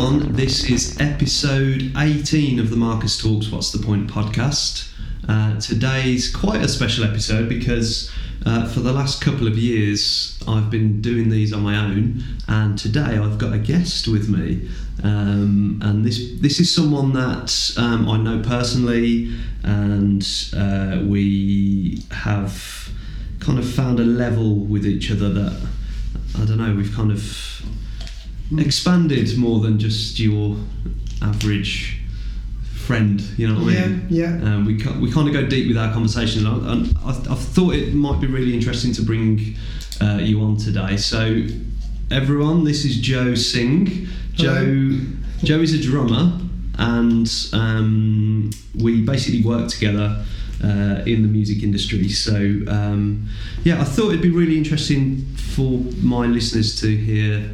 Everyone. This is episode 18 of the Marcus Talks What's the Point podcast. Uh, today's quite a special episode because uh, for the last couple of years I've been doing these on my own, and today I've got a guest with me. Um, and this this is someone that um, I know personally, and uh, we have kind of found a level with each other that I don't know. We've kind of expanded more than just your average friend. You know what I mean? Yeah, yeah. Um, we we kind of go deep with our conversation, and I, I, I thought it might be really interesting to bring uh, you on today. So, everyone, this is Joe Singh. Joe Joe is a drummer, and um, we basically work together. Uh, in the music industry, so um, yeah, I thought it'd be really interesting for my listeners to hear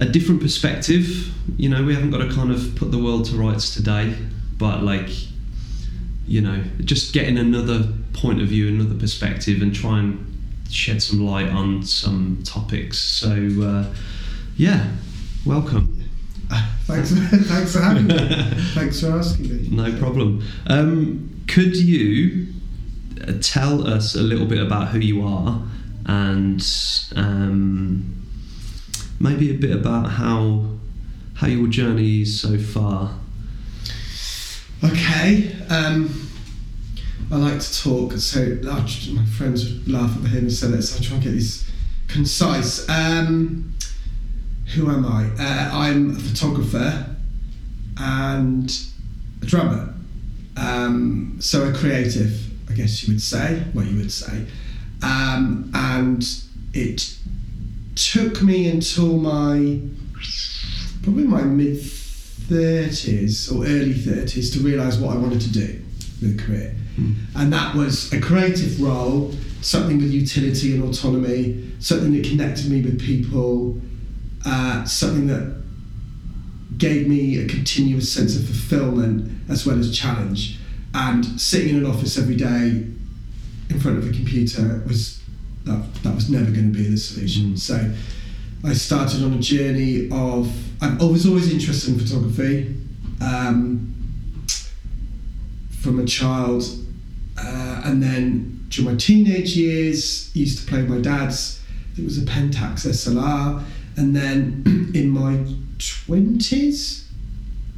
a different perspective. You know, we haven't got to kind of put the world to rights today, but like, you know, just getting another point of view, another perspective, and try and shed some light on some topics. So, uh, yeah, welcome. Thanks, thanks for having me. thanks for asking me. No problem. Um, could you uh, tell us a little bit about who you are and um, maybe a bit about how how your journey is so far? Okay. Um, I like to talk, so my friends would laugh at the and say so I try and get these concise. Um, who am I? Uh, I'm a photographer and a drummer. Um, so a creative, I guess you would say, what you would say. Um, and it took me until my probably my mid 30s or early 30s to realise what I wanted to do with a career. And that was a creative role, something with utility and autonomy, something that connected me with people, uh, something that gave me a continuous sense of fulfillment as well as challenge. And sitting in an office every day in front of a computer was that, that was never going to be the solution. Mm. So I started on a journey of I was always interested in photography. Um, from a child, uh, and then during my teenage years, used to play with my dad's. It was a Pentax SLR, and then in my twenties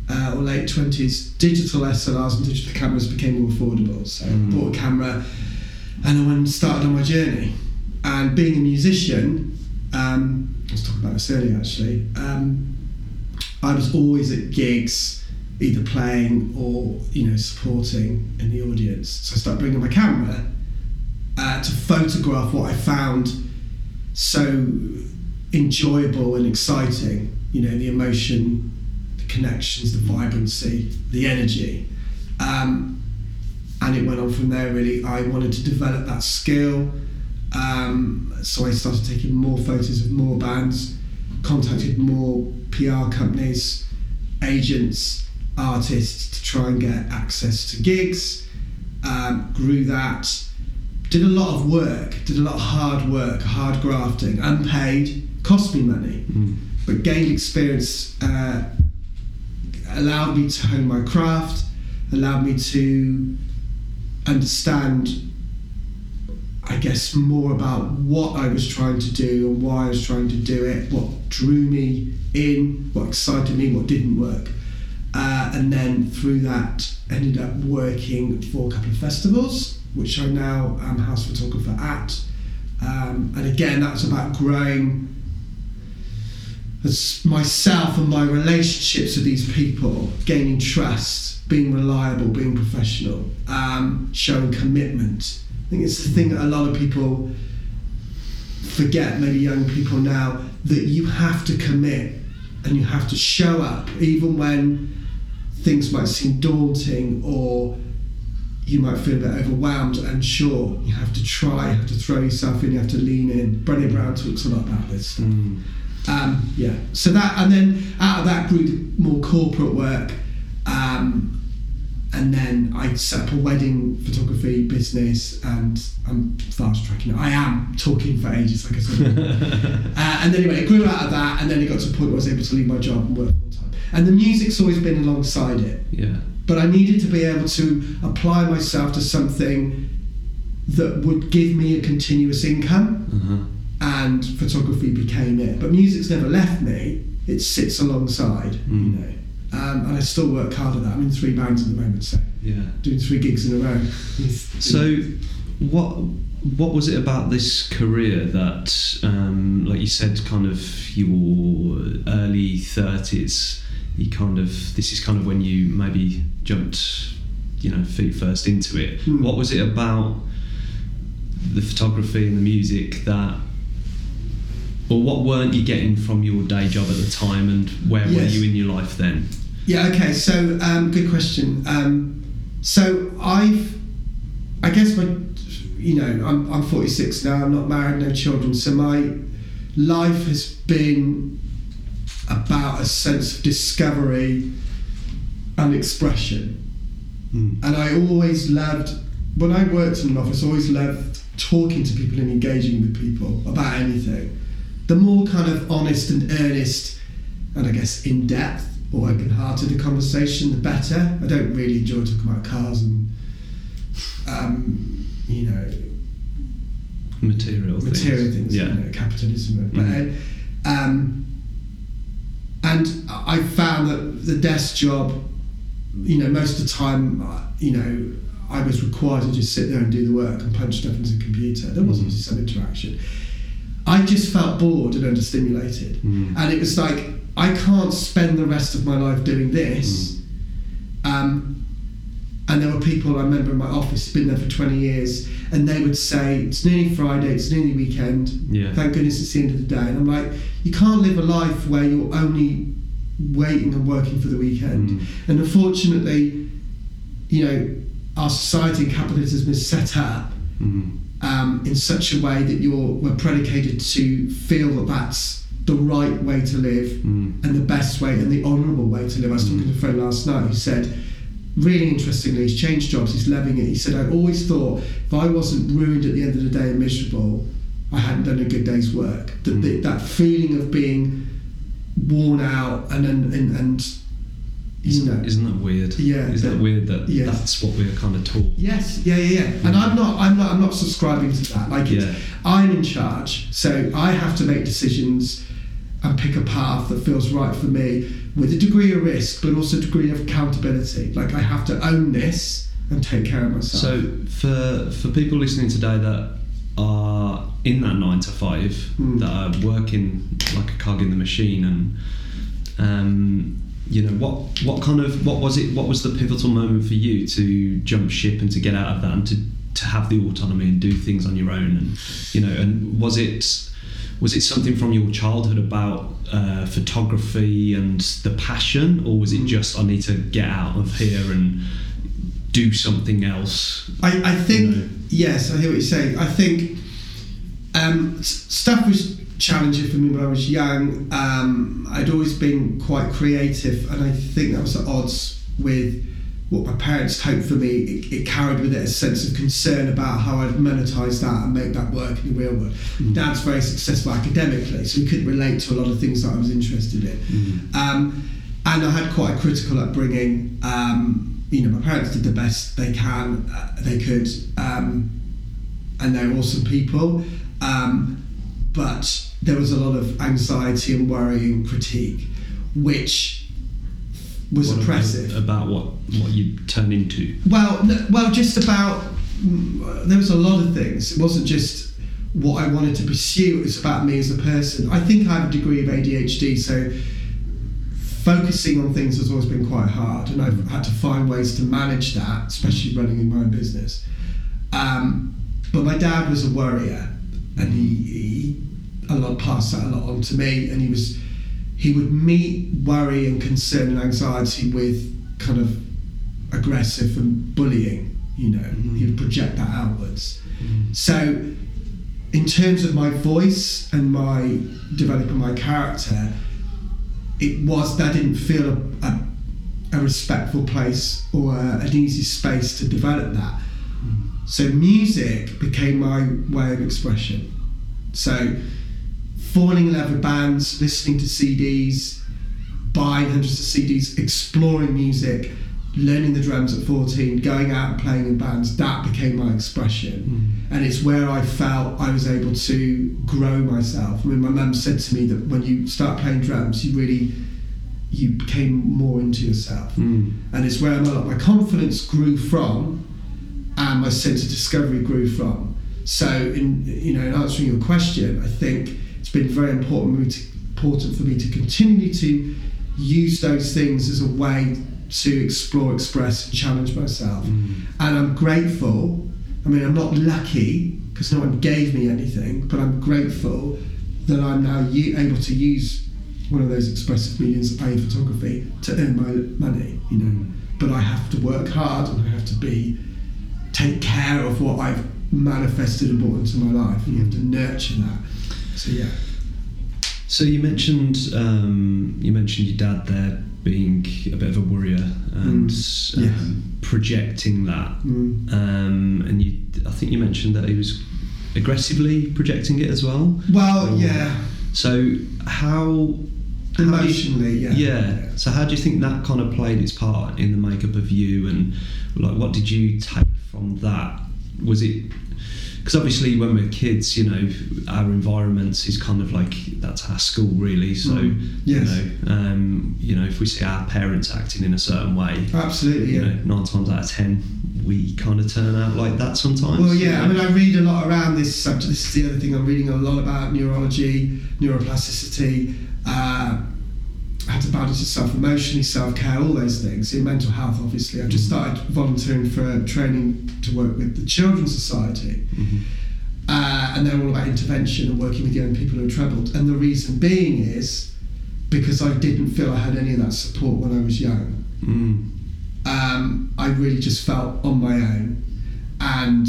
uh, or late twenties, digital SLRs and digital cameras became more affordable. So Mm. I bought a camera, and I went and started on my journey. And being a musician, um, I was talking about this earlier actually. Um, I was always at gigs, either playing or you know supporting in the audience. So I started bringing my camera uh, to photograph what I found so enjoyable and exciting. You know, the emotion, the connections, the vibrancy, the energy. Um, and it went on from there really. I wanted to develop that skill. Um, so I started taking more photos of more bands, contacted more PR companies, agents, artists to try and get access to gigs. Um, grew that. Did a lot of work, did a lot of hard work, hard grafting, unpaid, cost me money, but gained experience, uh, allowed me to hone my craft, allowed me to understand I guess more about what I was trying to do and why I was trying to do it, what drew me in, what excited me, what didn't work. Uh, and then through that, ended up working for a couple of festivals, which I now am house photographer at. Um, and again, that's about growing as myself and my relationships with these people, gaining trust, being reliable, being professional, um, showing commitment. I think it's the thing that a lot of people forget, maybe young people now, that you have to commit and you have to show up, even when things might seem daunting or you might feel a bit overwhelmed, and unsure. You have to try, you have to throw yourself in, you have to lean in. Brené Brown talks a lot about this stuff. Mm. Um, yeah. So that, and then out of that grew more corporate work, um, and then I set up a wedding photography business, and I'm fast tracking. I am talking for ages, like I said. uh, and anyway, it grew out of that, and then it got to a point where I was able to leave my job and work full time. And the music's always been alongside it Yeah. but I needed to be able to apply myself to something that would give me a continuous income, Uh-huh. and photography became it. But music's never left me; it sits alongside, you Mm. know. Um, and I still work hard at that. I'm in three bands at the moment, so Yeah. doing three gigs in a row. So, what what was it about this career that, um, like you said, kind of your early thirties? You kind of this is kind of when you maybe jumped, you know, feet first into it. Hmm. What was it about the photography and the music that? Or what weren't you getting from your day job at the time, and where were you in your life then? Yeah. Okay. So, um, good question. Um, so I've, I guess my, you know, I'm I'm 46 now. I'm not married, no children. So my life has been about a sense of discovery and expression. Mm. And I always loved when I worked in an office. I always loved talking to people and engaging with people about anything. The more kind of honest and earnest, and I guess in depth or open-hearted a conversation, the better. I don't really enjoy talking about cars and, um, you know, Material, material things, Yeah. you know, capitalism. But, Mhm. uh, um, and I found that the desk job, you know, most of the time, uh, you know, I was required to just sit there and do the work and punch stuff into the computer. There wasn't Mhm. some interaction. I just felt bored and understimulated. Mm. And it was like, I can't spend the rest of my life doing this. Um, and there were people I remember in my office, been there for 20 years, and they would say, It's nearly Friday, it's nearly weekend. Yeah. Thank goodness it's the end of the day. And I'm like, You can't live a life where you're only waiting and working for the weekend. Mm. And unfortunately, you know, our society and capitalism is set up Mm. Um, in such a way that you're we're predicated to feel that that's the right way to live Mm. and the best way and the honourable way to live. I was talking to a friend last night who said, really interestingly, he's changed jobs, he's loving it. He said, I always thought if I wasn't ruined at the end of the day and miserable, I hadn't done a good day's work. That, Mm. that, feeling of being worn out and, and, and, and Isn't, know. isn't that weird? Yeah, Isn't that weird that yes. that's what we're kind of taught? Yes, yeah, yeah, yeah. And I'm not, I'm not, I'm not subscribing to that. Like, Yeah. I'm in charge, so I have to make decisions and pick a path that feels right for me, with a degree of risk, but also a degree of accountability. Like, I have to own this and take care of myself. So for for people listening today that are in that nine to five, Mm. that are working like a cog in the machine, and um, you know what what kind of what was it? What was the pivotal moment for you to jump ship and to get out of that and to to have the autonomy and do things on your own? And you know, and was it was it something from your childhood about uh, photography and the passion, or was it just I need to get out of here and do something else? I, I think No. yes, I hear what you're saying. I think um, stuff was challenging for me when I was young. Um, I'd always been quite creative, and I think that was at odds with what my parents hoped for me. It, it carried with it a sense of concern about how I'd monetize that and make that work in the real world. Dad's very successful academically, so he couldn't relate to a lot of things that I was interested in. Um, and I had quite a critical upbringing. Um, you know, my parents did the best they can, uh, they could, um, and they're awesome people. Um, but there was a lot of anxiety and worry and critique, which was What oppressive. about what what you turn into. Well, well, just about mm, there was a lot of things. It wasn't just what I wanted to pursue. It was about me as a person. I think I have a degree of ADHD, so focusing on things has always been quite hard, and I've had to find ways to manage that, especially running in my own business. Um, but my dad was a worrier, and he, he a lot passed that a lot on to me, and he was he would meet worry and concern and anxiety with kind of aggressive and bullying. You know, mm-hmm. he would project that outwards. Mm-hmm. So, in terms of my voice and my developing my character, it was that didn't feel a, a a respectful place or a, an easy space to develop that. Mm-hmm. So music became my way of expression. So falling in love with bands, listening to CDs, buying hundreds of CDs, exploring music, learning the drums at 14, going out and playing in bands, that became my expression. And it's where I felt I was able to grow myself. I mean, my mum said to me that when you start playing drums, you really you became more into yourself. Mm. And it's where lot my confidence grew from and my sense of discovery grew from. So, in you know, in answering your question, I think it's been very important for me to, important for me to continually to use those things as a way to explore, express, and challenge myself. Mm. And I'm grateful. I mean, I'm not lucky because no one gave me anything, but I'm grateful that I'm now u- able to use one of those expressive mediums, i.e., photography, to earn my money. You know, but I have to work hard and I have to be take care of what I've manifested and brought into my life, and you have to nurture that. So yeah. So you mentioned um, you mentioned your dad there being a bit of a worrier and Mm, um, projecting that, Mm. um, and you I think you mentioned that he was aggressively projecting it as well. Well, Um, yeah, So how how you- emotionally, yeah. yeah. So how do you think that kind of played its part in the makeup of you, and like what did you take from that? Was it because obviously when we're kids, you know, our environment is kind of like that's our school really. So Mm. Yes. you know, um, you know, if we see our parents acting in a certain way, Absolutely, you yeah. know, nine times out of ten, we kind of turn out like that sometimes. Well, yeah, I mean, I read a lot around this subject. This is the other thing I'm reading a lot about neurology, neuroplasticity, uh, how to balance yourself emotionally, self care, all those things. In mental health, obviously. I've just Mm. started volunteering for training to work with the Children's Society. Mhm. Uh, and they're all about intervention and working with young people who are troubled. And the reason being is because I didn't feel I had any of that support when I was young Mm. um, I really just felt on my own, and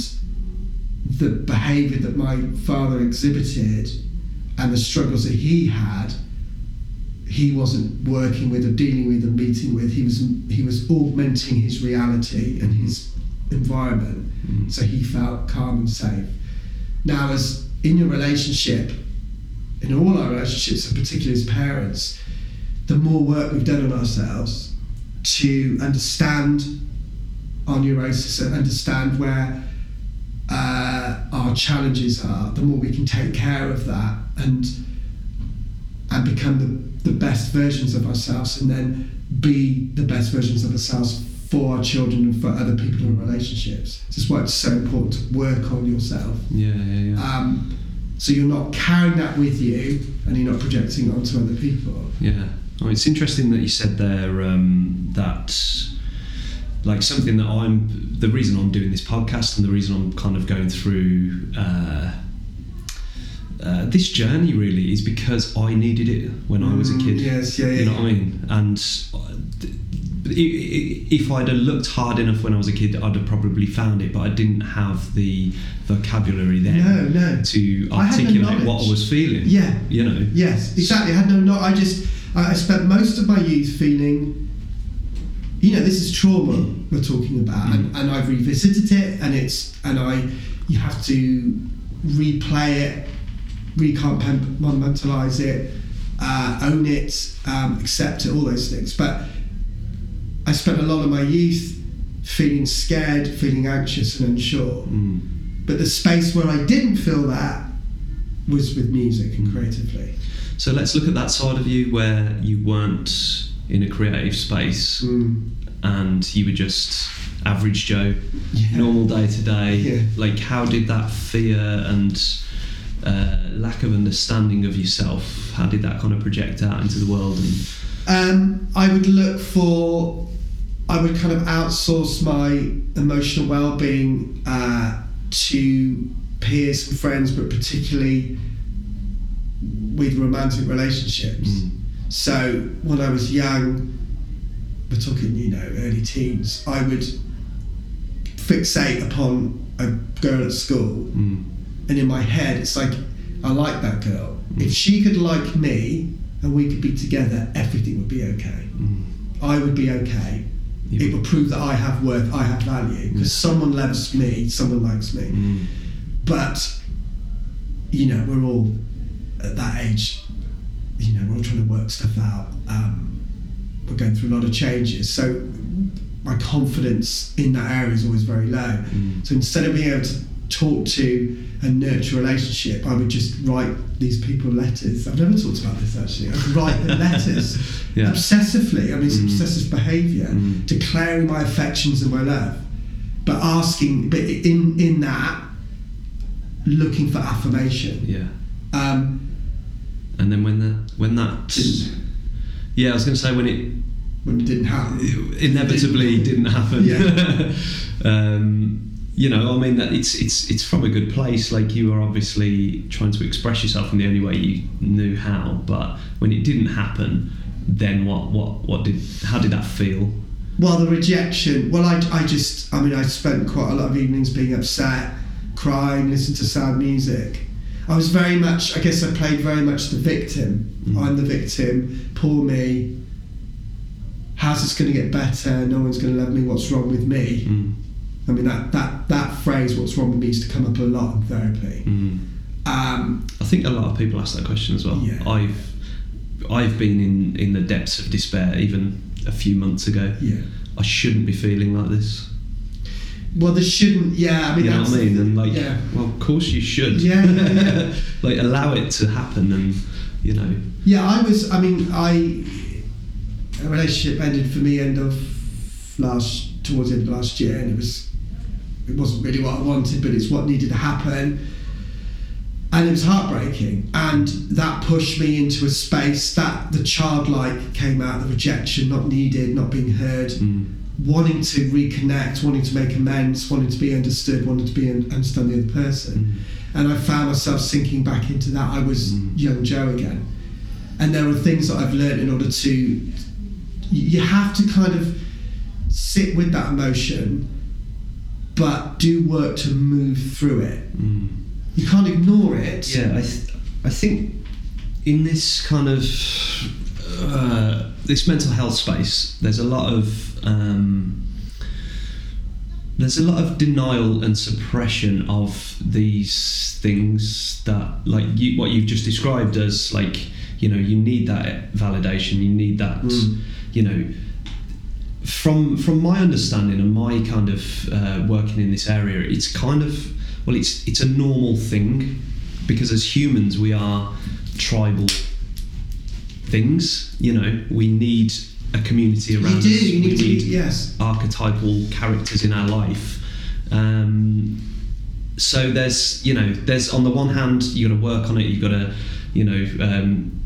the behaviour that my father exhibited and the struggles that he had, he wasn't working with or dealing with or meeting with. He was he was augmenting his reality and his environment, Mm. so he felt calm and safe. Now, as in your relationship, in all our relationships, and particularly as parents, the more work we've done on ourselves to understand our neurosis and understand where uh, our challenges are, the more we can take care of that and and become the, the best versions of ourselves and then be the best versions of ourselves for our children and for other people in relationships. This is why it's so important to work on yourself. Yeah, yeah, yeah. Um, so you're not carrying that with you and you're not projecting it onto other people. Yeah, oh, it's interesting that you said there um, that like something that I'm the reason I'm doing this podcast and the reason I'm kind of going through uh, uh, this journey really is because I needed it when I was a Mm, kid. yes, yeah, yeah, You know yeah. what I mean? And uh, if I'd have looked hard enough when I was a kid, I'd have probably found it, but I didn't have the vocabulary then No, no. to I no articulate what. I was feeling. Yeah. You know. Yes, exactly. I had no, no. I just, I spent most of my youth feeling, you know, this is trauma we're talking about, and, and I've revisited it, and it's, and I, you have to replay it, recompartmentalize it, uh, own it, um, accept it, all those things. But I spent a lot of my youth feeling scared, feeling anxious and unsure. Mm. But the space where I didn't feel that was with music and creatively. So let's look at that side of you where you weren't in a creative space Mm. and you were just average Joe, Yeah. normal day to day. Like, how did that fear and uh, lack of understanding of yourself, how did that kind of project out into the world? And Um, I would look for, I would kind of outsource my emotional well-being uh, to peers and friends, but particularly with romantic relationships. Mm. So when I was young, we're talking, you know, early teens, I would fixate upon a girl at school Mm. And in my head it's like I like that girl. If she could like me and we could be together, everything would be okay. Mm. I would be okay. Yeah. It would prove that I have worth, I have value, because someone loves me, someone likes me. Mm. But you know, we're all at that age. You know, we're all trying to work stuff out. Um, we're going through a lot of changes, so my confidence in that area is always very low. Mm. So instead of being able to talk to and nurture a relationship, I would just write these people letters. I've never talked about this actually. I would write the letters Yeah. obsessively. I mean, it's Mm. obsessive behaviour, Mm. declaring my affections and my love, but asking, but in in that, looking for affirmation. Yeah. Um, And then when that when that yeah, I was going to say when it when it didn't happen. inevitably didn't happen. Yeah. um, you know, I mean that it's it's it's from a good place. Like you were obviously trying to express yourself in the only way you knew how. But when it didn't happen, then what what what did how did that feel? Well, the rejection. Well, I, I just, I mean, I spent quite a lot of evenings being upset, crying, listening to sad music. I was very much, I guess I played very much the victim. Mm. I'm the victim, poor me. How's this going to get better? No one's going to love me. What's wrong with me? Mm, I mean, that, that, that phrase, what's wrong with me, used to come up a lot in therapy. mm. Um, I think a lot of people ask that question as well. Yeah. I've I've been in in the depths of despair even a few months ago. yeah. I shouldn't be feeling like this. Well, there shouldn't, yeah, I mean, you know that's what I mean? And like, yeah. well, of course you should. Yeah, yeah, yeah. like, allow it to happen, and you know, Yeah, I was. I mean, I a relationship ended for me end of last towards the end of last year, and it was it wasn't really what I wanted, but it's what needed to happen, and it was heartbreaking, and that pushed me into a space that the childlike came out, the rejection, not needed, not being heard. mm, Wanting to reconnect, wanting to make amends, wanting to be understood, wanting to be un- understand the other person, and I found myself sinking back into that. I was Mm. young Joe again, and there are things that I've learned in order to. You have to kind of sit with that emotion, but do work to move through it. mm. You can't ignore it. Yeah, I, th- I think in this kind of uh, this mental health space, there's a lot of um, there's a lot of denial and suppression of these things that, like you, what you've just described as, like you know, you need that validation, you need that, Mm. you know. From from my understanding and my kind of uh, working in this area, it's kind of well, it's it's a normal thing because as humans we are tribal things. You know, we need a community around You do. us. You we need to. need Yes. archetypal characters in our life. Um, so there's you know there's on the one hand you got to work on it. You got to you know um,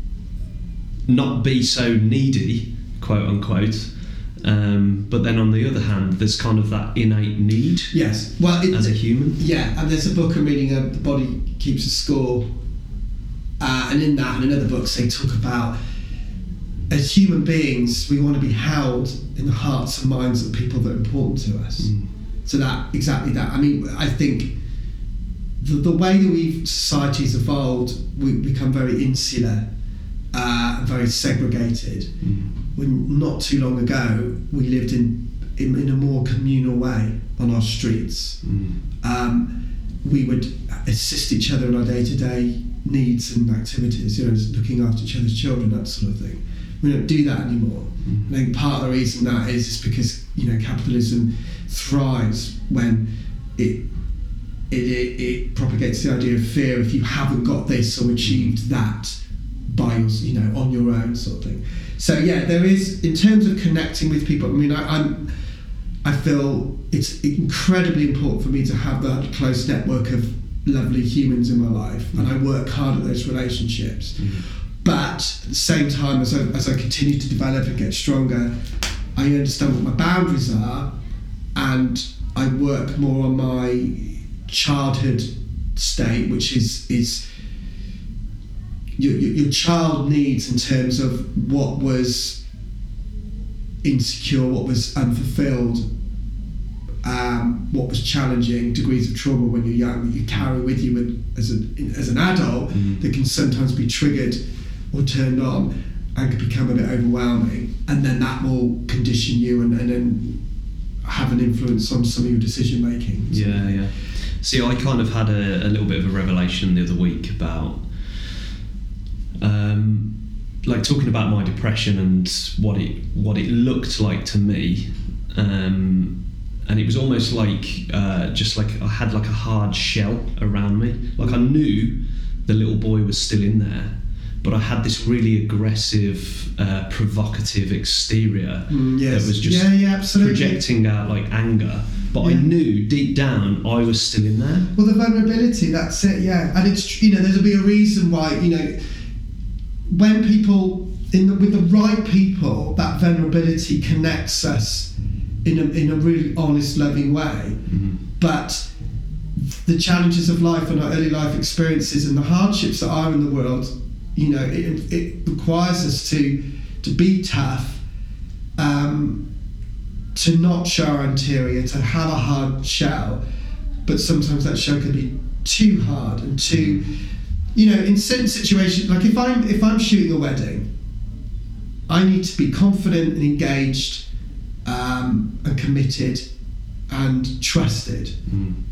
not be so needy, quote unquote. Um, but then on the other hand, there's kind of that innate need Yes. Well, it, as a human. Yeah, and there's a book I'm reading, uh, The Body Keeps a Score. Uh, and in that and in other books, they talk about as human beings, we want to be held in the hearts and minds of people that are important to us. Mm. So that, exactly that. I mean, I think the, the way that we've, society's evolved, we become very insular, uh, and very segregated. Mm. When not too long ago, we lived in, in, in a more communal way on our streets Mm. um, we would assist each other in our day-to-day needs and activities, you know, looking after each other's children, that sort of thing. We don't do that anymore. Mm. I think part of the reason that is is because you know capitalism thrives when it it, it, it propagates the idea of fear if you haven't got this or achieved that by your, you know on your own sort of thing. So yeah, there is in terms of connecting with people. I mean, I, I'm I feel it's incredibly important for me to have that close network of lovely humans in my life, and I work hard at those relationships. Mm-hmm. But at the same time, as I, as I continue to develop and get stronger, I understand what my boundaries are, and I work more on my childhood state, which is is your, your, your child needs in terms of what was insecure, what was unfulfilled, um, what was challenging, degrees of trauma when you're young that you carry with you as, an as an adult Mm. that can sometimes be triggered or turned on. and can become a bit overwhelming, and then that will condition you and, and then have an influence on some of your decision making. Yeah, yeah. See, I kind of had a, a little bit of a revelation the other week about, um, like talking about my depression and what it what it looked like to me, um, and it was almost like uh, just like I had like a hard shell around me. Like I knew the little boy was still in there, but I had this really aggressive, uh, provocative exterior Mm, yes. that was just yeah, yeah, projecting out like anger. But I knew deep down I was still in there. Well, the vulnerability, that's it, yeah. And it's, you know, there'll be a reason why, you know, when people, in the, with the right people, that vulnerability connects us in a, in a really honest, loving way. But the challenges of life and our early life experiences and the hardships that are in the world, you know, it, it requires us to, to be tough. Um, to not show our interior, to have a hard shell, but sometimes that shell can be too hard and too, you know, in certain situations. Like if I'm if I'm shooting a wedding, I need to be confident and engaged, um, and committed, and trusted.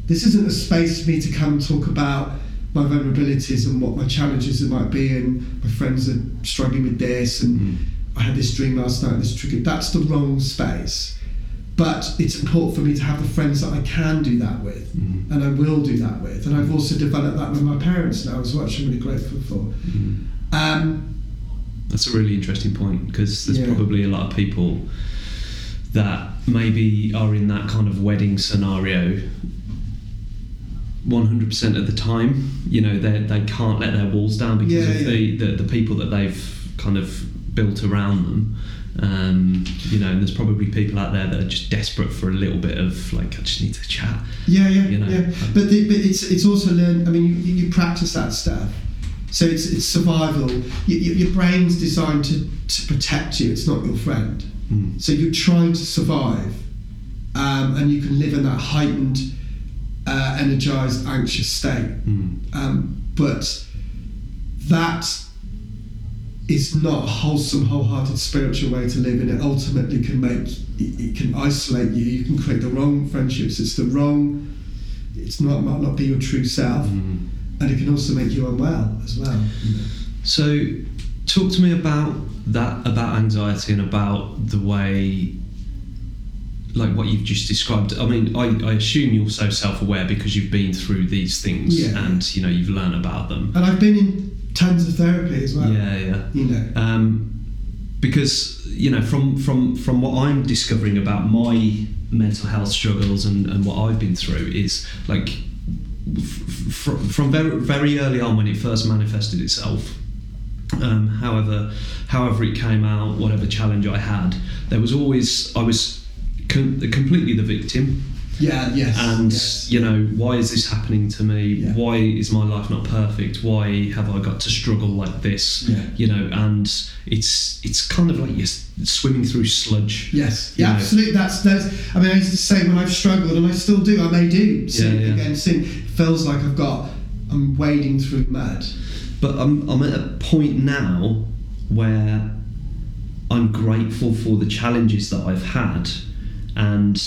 This isn't a space for me to come and talk about my vulnerabilities and what my challenges might be, and my friends are struggling with this, and I had this dream last night, this triggered. That's the wrong space. But it's important for me to have the friends that I can do that with, and I will do that with. And I've also developed that with my parents now as well, which I'm really grateful for. Um, That's a really interesting point because there's Yeah. probably a lot of people that maybe are in that kind of wedding scenario 100% of the time. You know, they they can't let their walls down because Yeah, of yeah. The, the the people that they've kind of built around them. Um, you know, and there's probably people out there that are just desperate for a little bit of like, I just need to chat. Yeah, yeah, You know, yeah. But, the, but it's it's also learn. I mean, you, you practice that stuff, so it's it's survival. You, you, your brain's designed to to protect you. It's not your friend. Mm. So you're trying to survive, um, and you can live in that heightened, uh, energized, anxious state. Mm. Um, but that is not a wholesome, wholehearted spiritual way to live, and it ultimately can make it, can isolate you. You can create the wrong friendships. It's the wrong. It's not might not be your true self, Mm. and it can also make you unwell as well. you know. So, talk to me about that, about anxiety, and about the way, like what you've just described. I mean, I, I assume you're so self-aware because you've been through these things, Yeah. and you know you've learned about them. And I've been in tons of therapy as well. Yeah, yeah. You know. Um, because you know, from from from what I'm discovering about my mental health struggles and, and what I've been through is like f- f- from very very early on when it first manifested itself. Um, however, however it came out, whatever challenge I had, there was always I was com- completely the victim, Yeah. Yes. and yes. you know why is this happening to me Yeah. why is my life not perfect why have i got to struggle like this Yeah. you know and it's it's kind of like you're swimming through sludge Yes, yeah, know. absolutely. That's that's. I mean, I used to say when I've struggled, and I still do. I may do sin Yeah, yeah. again. Sin feels like I've got. I'm wading through mud. but I'm, I'm at a point now where i'm grateful for the challenges that i've had and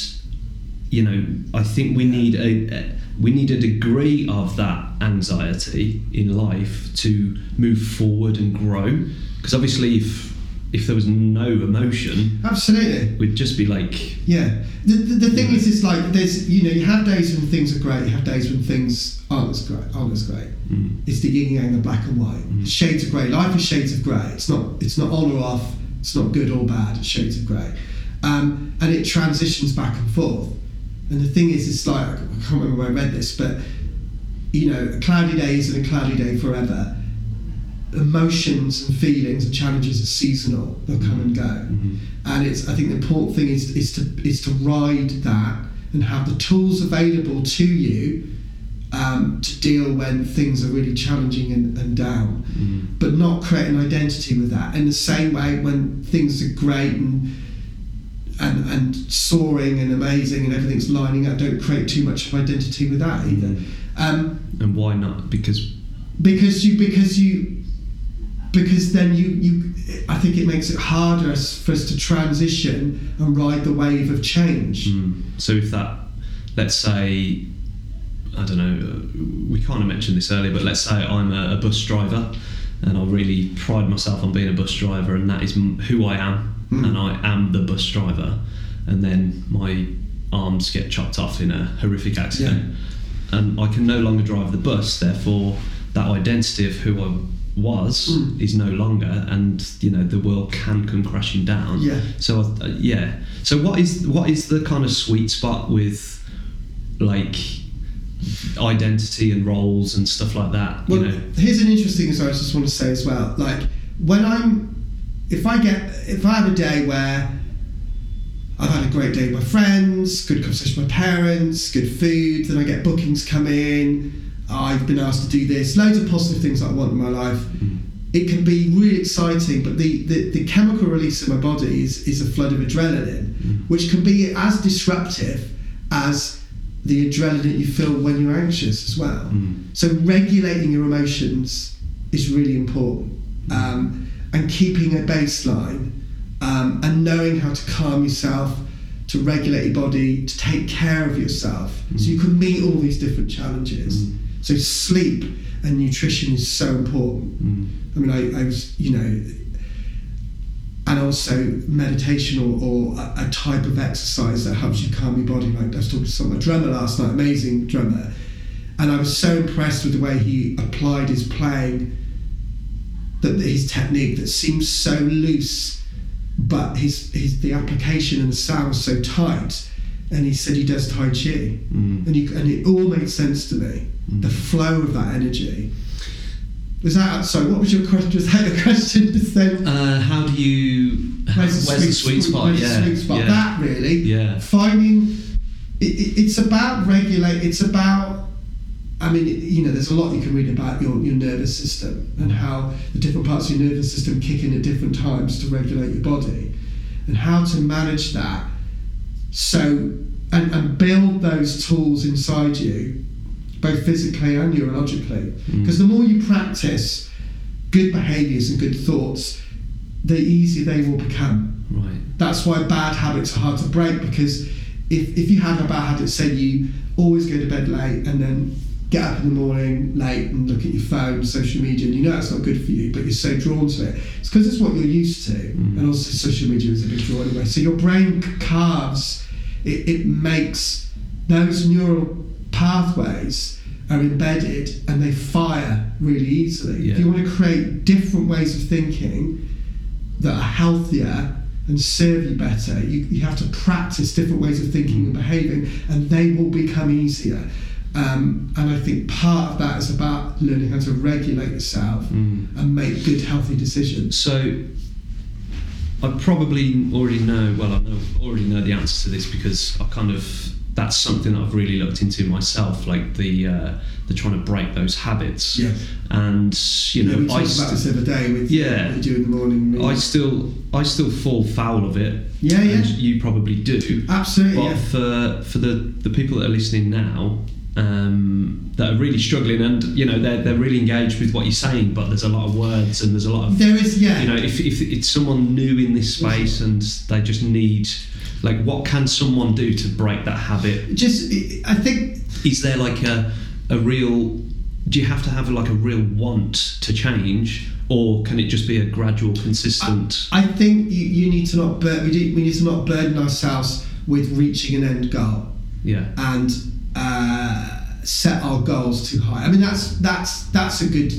you know i think we need a, a we need a degree of that anxiety in life to move forward and grow because obviously if if there was no emotion Absolutely. we'd just be like Yeah. The, the, the thing Yeah. is, it's like there's you know you have days when things are great, you have days when things aren't as great. Aren't as great. mm, It's the yin yang, the black and white. Mm. Shades of grey. Life is shades of grey. It's not. It's not on or off. It's not good or bad. It's shades of grey, um, and it transitions back and forth. And the thing is, it's like I can't remember where I read this, but you know, a cloudy day isn't a cloudy day forever. Emotions and feelings and challenges are seasonal. They'll come and go. mhm, And it's. I think the important thing is is to is to ride that and have the tools available to you um, to deal when things are really challenging and, and down, mm, but not create an identity with that. In the same way, when things are great and and and soaring and amazing and everything's lining up, don't create too much of identity with that either. Um, and why not because because you because you because then you, you I think it makes it harder for us to transition and ride the wave of change. Mm. So if that, let's say, I don't know, uh, we kind of mentioned this earlier, but let's say I'm a, a bus driver and I really pride myself on being a bus driver and that is who I am Mm. and I am the bus driver and then my arms get chopped off in a horrific accident and I can no longer drive the bus, therefore that identity of who I was Mm. is no longer and you know the world can come crashing down Yeah. so uh, yeah. So what is what is the kind of sweet spot with like identity and roles and stuff like that? Well, you know. here's an interesting thing So I just want to say as well. Like when I'm, if I get, if I have a day where I've had a great day with my friends, good conversation with my parents, good food, then I get bookings come in. I've been asked to do this, loads of positive things that I want in my life. It can be really exciting, but the, the, the chemical release in my body is, is a flood of adrenaline, which can be as disruptive as the adrenaline you feel when you're anxious as well. Mm. So regulating your emotions is really important, um, and keeping a baseline, um, and knowing how to calm yourself, to regulate your body, to take care of yourself, so you can meet all these different challenges. Mm. So sleep and nutrition is so important. Mm. I mean, I, I was, you know, and also meditation or, or a, a type of exercise that helps you calm your body. Like I was talking to some a drummer last night, amazing drummer, and I was so impressed with the way he applied his playing, that his technique that seems so loose, but his, his the application and the sound was so tight. And he said he does Tai Chi, Mm. and, you, and it all made sense to me. The flow of that energy. Was that sorry? What was your question? Was that your question just then? Uh, how do you? How, where's, the sweet spot? Where's yeah, sweet spot? yeah. That really. Yeah. Finding. It, it, it's about regulate. It's about. I mean, you know, there's a lot you can read about your, your nervous system and how the different parts of your nervous system kick in at different times to regulate your body, and how to manage that. So, and, and build those tools inside you, both physically and neurologically. Mm. Because the more you practice good behaviors and good thoughts, the easier they will become. Right. That's why bad habits are hard to break because if, if you have a bad habit, say you always go to bed late and then get up in the morning late and look at your phone, social media, and you know that's not good for you, but you're so drawn to it. It's because it's what you're used to. Mm. And also, social media is a big draw anyway. So your brain carves, it, it makes those neural pathways are embedded and they fire really easily. If you want to create different ways of thinking that are healthier and serve you better, you, you have to practice different ways of thinking and behaving, and they will become easier. Um, and I think part of that is about learning how to regulate yourself Mm. and make good, healthy decisions. So I probably already know. Well, I know already know the answer to this because I kind of that's something that I've really looked into myself, like the uh, the trying to break those habits. Yeah. And you Yeah, know, we I talked about st- this the other day with Yeah. what do in the morning. I still I still fall foul of it. Yeah, yeah. You probably do. Absolutely. But yeah. for for the the people that are listening now, um, that are really struggling, and you know they're they're really engaged with what you're saying, but there's a lot of words and there's a lot of There is, yeah. you know if if it's someone new in this space and they just need like what can someone do to break that habit? just, I think Is there like a a real do you have to have like a real want to change, or can it just be a gradual, consistent? I think you, you need to not bur- we, do, we need to not burden ourselves with reaching an end goal yeah. and uh, set our goals too high. I mean that's that's that's a good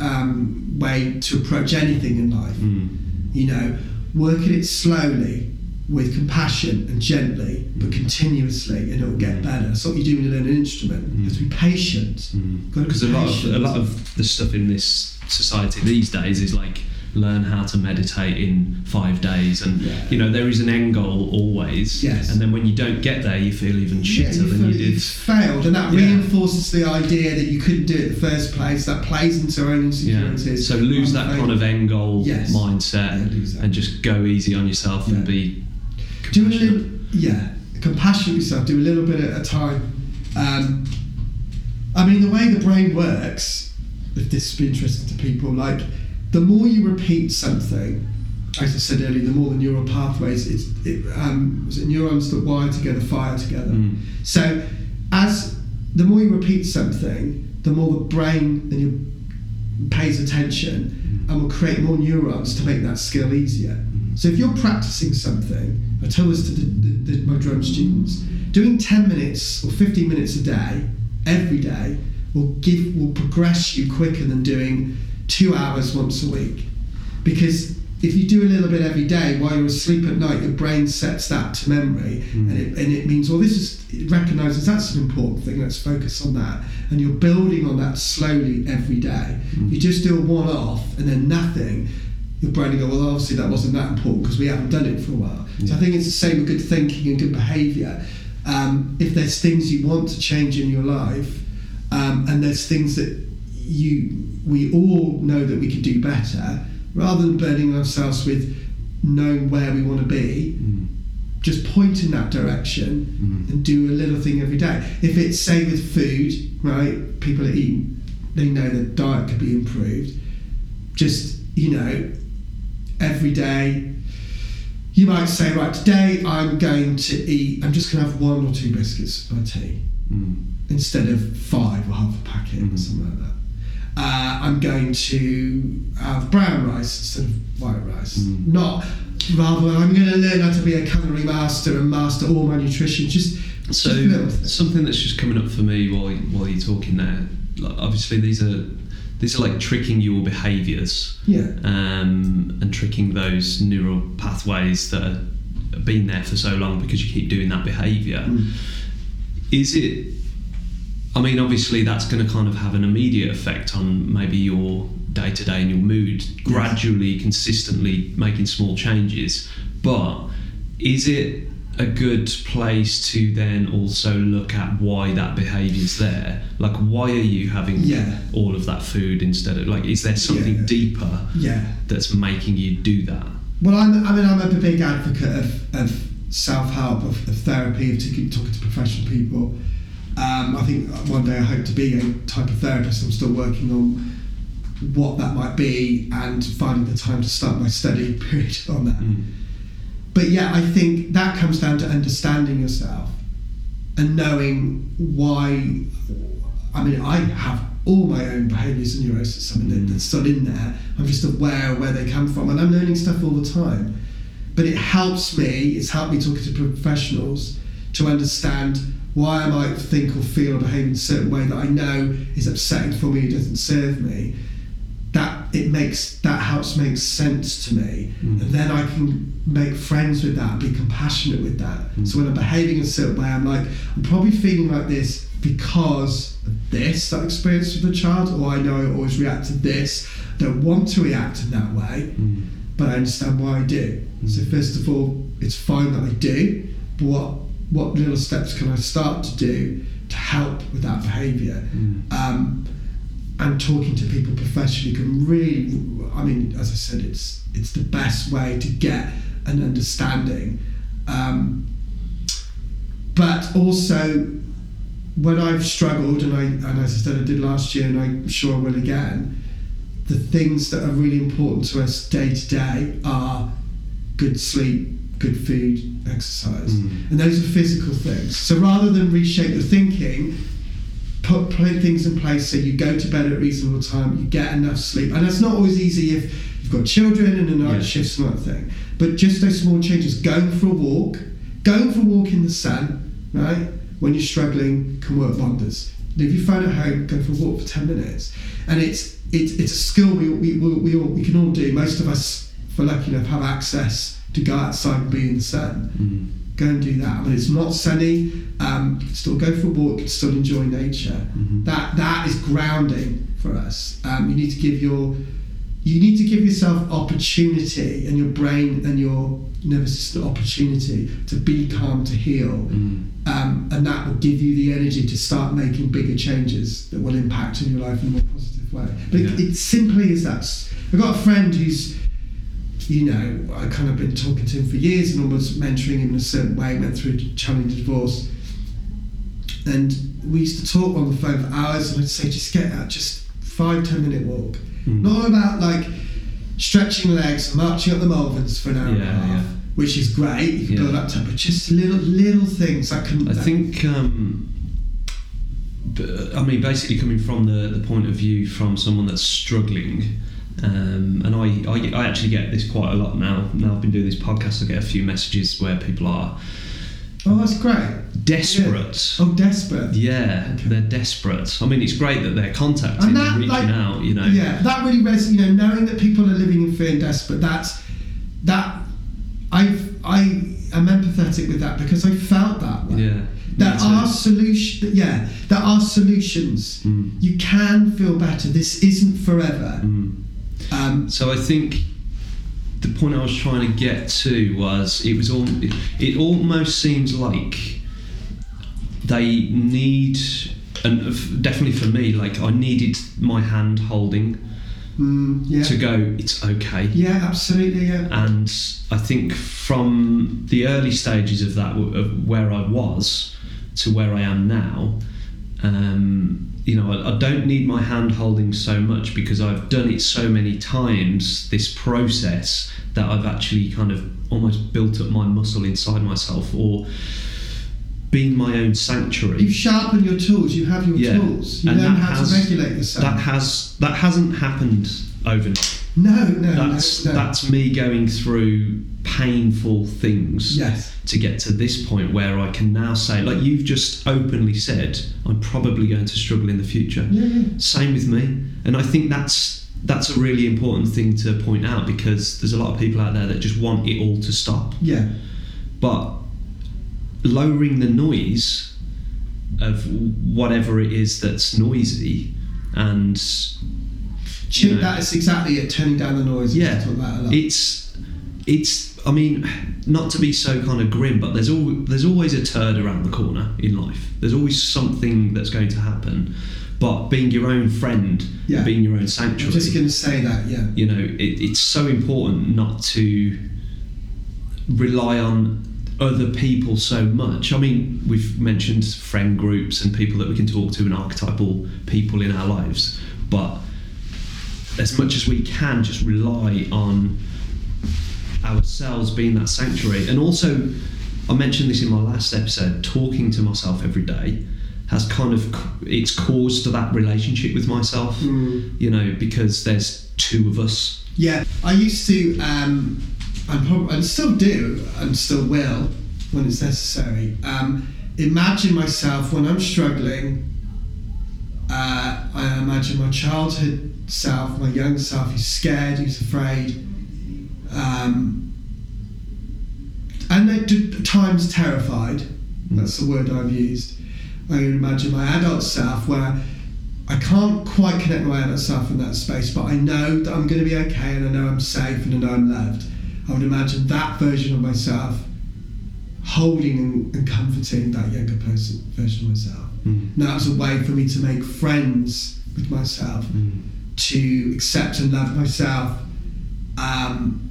um, way to approach anything in life. Mm. You know, work at it slowly with compassion and gently, but continuously, and it will get better. That's what you do when you learn an instrument. You have to be patient. Gotta be Because a lot of a lot of the stuff in this society these days is like learn how to meditate in five days, and Yeah. you know there is an end goal always. Yes. And then when you don't get there, you feel even Yeah, shitter you than you did. failed, and that Yeah. reinforces the idea that you couldn't do it in the first place. That plays into our own Yeah. insecurities. So lose that kind of end goal Yes. mindset Yeah, and just go easy on yourself and be do a little, yeah, compassionate with yourself. Do a little bit at a time. Um, I mean, the way the brain works, if this would be interesting to people, like the more you repeat something, as I said earlier, the more the neural pathways, it's, it, um, was it neurons that wire together, fire together. Mm. So, as the more you repeat something, the more the brain and your pays attention and will create more neurons to make that skill easier. So, if you're practicing something, I tell this to the, the, the, my drum students, doing 10 minutes or 15 minutes a day, every day, will give will progress you quicker than doing two hours once a week. Because if you do a little bit every day while you're asleep at night, your brain sets that to memory, Mm. and, it, and it means well, this is it recognises that's an important thing. Let's focus on that, and you're building on that slowly every day. Mm. You just do a one-off and then nothing. Your brain will go, well, obviously that wasn't that important because we haven't done it for a while. So I think it's the same with good thinking and good behaviour. Um, if there's things you want to change in your life, um, and there's things that you we all know that we could do better, rather than burning ourselves with knowing where we want to be, Mm. just point in that direction Mm. and do a little thing every day. If it's say with food, right? People are eating, they know their diet could be improved. Just you know, every day. You might say, right, today I'm going to eat. I'm just going to have one or two biscuits for my tea Mm. instead of five or half a packet or Mhm. something like that. Uh, I'm going to have brown rice instead of white rice. Mm. Not rather than I'm going to learn how to be a culinary master and master all my nutrition. Just So just something that's just coming up for me while while you're talking there, like, obviously these are these are like tricking your behaviours yeah, um, and tricking those neural pathways that are, have been there for so long because you keep doing that behaviour. Mm. Is it? I mean, obviously that's going to kind of have an immediate effect on maybe your day to day and your mood. Gradually, consistently making small changes, but is it a good place to then also look at why that behaviour's there? Like, why are you having Yeah. all of that food instead of like? Is there something Yeah. deeper yeah. that's making you do that? Well, I'm, I mean, I'm a big advocate of, of self-help, of, of therapy, of talking to professional people. Um, I think one day I hope to be a type of therapist. I'm still working on what that might be and finding the time to start my study period on that. But yeah, I think that comes down to understanding yourself and knowing why. I mean, I have all my own behaviours and neurosis. I mean, Mm. that's still in there. I'm just aware of where they come from, and I'm learning stuff all the time. But it helps me. It's helped me talking to professionals to understand why I might think or feel or behave in a certain way that I know is upsetting for me, doesn't serve me. That it makes that helps make sense to me, Mm. and then I can make friends with that, be compassionate with that. Mm. So when I'm behaving in a certain way, I'm like, I'm probably feeling like this because of this that experience with the child, or I know I always react to this. Don't want to react in that way, Mm. but I understand why I do. So Mm. first of all, it's fine that I do, but what what little steps can I start to do to help with that behaviour? Mm. Um, and talking to people professionally can really, I mean, as I said, it's it's the best way to get an understanding. Um, but also, when I've struggled, and I and as I said, I did last year, and I'm sure I will again. The things that are really important to us day to day are good sleep, good food, exercise, Mm. and those are physical things. So rather than reshape your thinking, put put things in place so you go to bed at a reasonable time, you get enough sleep, and that's not always easy if you've got children and a night Yeah. shift's not thing. But just those small changes, going for a walk, going for a walk in the sun, right? When you're struggling, can work wonders. Leave your phone at home, go for a walk for ten minutes, and it's it's, it's a skill we, we, we, we, all, we can all do. Most of us, if we're lucky enough, have access to go outside and be in the sun Mm. go and do that. When it's not sunny, um, still go for a walk, still enjoy nature. Mhm. That that is grounding for us. Um, you need to give your you need to give yourself opportunity and your brain and your nervous system opportunity to be calm, to heal. Mm. Um, and that will give you the energy to start making bigger changes that will impact in your life in a more positive way. But it, it simply is that. I've got a friend who's, you know, I kind of been talking to him for years and almost mentoring him in a certain way, went through a challenging divorce. And we used to talk on the phone for hours and I'd say, just get out, just five, ten minute walk. Mm. Not about like stretching legs, marching up the Malverns for an hour and a half, yeah. which is great. You can Yeah. build up to, but just little little things that can. I that- think, um, I mean, basically coming from the, the point of view from someone that's struggling, um, and I, I, I actually get this quite a lot now. Now I've been doing this podcast, I get a few messages where people are Oh, that's great. desperate. Oh, desperate. Yeah, Okay. they're desperate. I mean, it's great that they're contacting And and, that, reaching like, out. You know, Yeah, that really resonates. You know, knowing that people are living in fear and desperate. That's that. I I am empathetic with that because I felt that. Way. yeah. There are solution. Yeah, there are solutions. Mm. You can feel better. This isn't forever. Mm. Um, So I think the point I was trying to get to was it was all it, it almost seems like they need and definitely for me like I needed my hand holding mm, yeah. to go it's okay Yeah, absolutely. Yeah. and I think from the early stages of that of where I was to where I am now um, you know I, I don't need my hand holding so much because I've done it so many times this process that I've actually kind of almost built up my muscle inside myself or been my own sanctuary You sharpen your tools. You have your Yeah. tools. You And learn how has- to regulate yourself. that has that hasn't happened overnight no, no, that's no, no. that's me going through painful things yes. to get to this point where I can now say, like you've just openly said, I'm probably going to struggle in the future. Yeah, yeah. Same with me, and I think that's that's a really important thing to point out because there's a lot of people out there that just want it all to stop, Yeah. but lowering the noise of whatever it is that's noisy and You know, that is exactly it. Turning down the noise. yeah, Talk about a lot. it's it's. I mean, not to be so kind of grim, but there's al- there's always a turd around the corner in life. There's always something that's going to happen. But being your own friend, Yeah. being your own sanctuary. I'm just going to say that. Yeah. you know, it, it's so important not to rely on other people so much. I mean, we've mentioned friend groups and people that we can talk to and archetypal people in our lives, but as much as we can, just rely on ourselves being that sanctuary. And also, I mentioned this in my last episode, talking to myself every day has kind of it's caused that relationship with myself Mm. you know because there's two of us Yeah, I used to, um, and, and still do, and still will when it's necessary. Um, imagine myself when I'm struggling. Uh, I imagine my childhood self, my young self, who's scared, who's afraid, um, and at times terrified. That's the word I've used. I would imagine my adult self where I can't quite connect my adult self in that space, but I know that I'm going to be okay and I know I'm safe and I know I'm loved. I would imagine that version of myself holding and, comforting that younger person version of myself. Mm. Now it's a way for me to make friends with myself, to accept and love myself, um,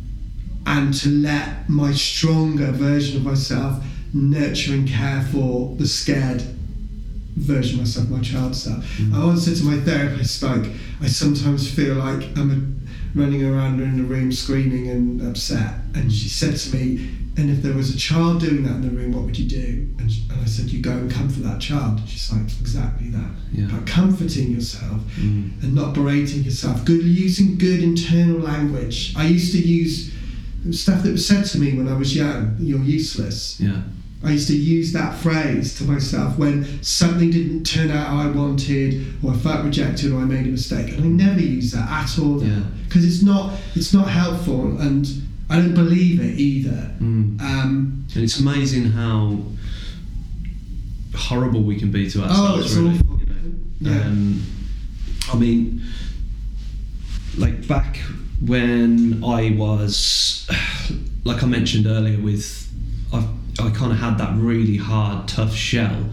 and to let my stronger version of myself nurture and care for the scared version of myself, my child self. I once said to my therapist, like, I sometimes feel like I'm a, running around in a room screaming and upset. And she said to me, and if there was a child doing that in the room, what would you do? And, sh- and I said, you go and comfort that child. She's like, exactly that. Yeah. About comforting yourself Mm. and not berating yourself. Good, using good internal language. I used to use stuff that was said to me when I was young. You're useless. yeah I used to use that phrase to myself when something didn't turn out how I wanted, or I felt rejected, or I made a mistake, and I never use that at all Yeah. because it's not it's not helpful, and I don't believe it either. Mm. Um, and it's amazing how horrible we can be to oh, ourselves it's really awful. you know? Yeah. Um, I mean, like back when I was, like I mentioned earlier, with I, I kind of had that really hard, tough shell,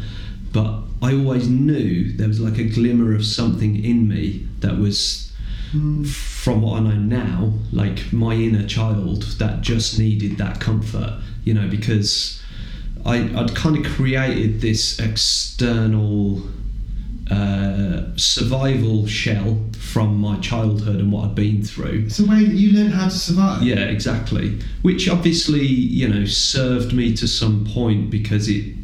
but I always knew there was like a glimmer of something in me that was. Mm. From what I know now, like my inner child that just needed that comfort, you know, because I, I'd kind of created this external uh, survival shell from my childhood and what I'd been through. It's a way that you learn how to survive. Yeah, exactly. Which obviously, you know, served me to some point because it,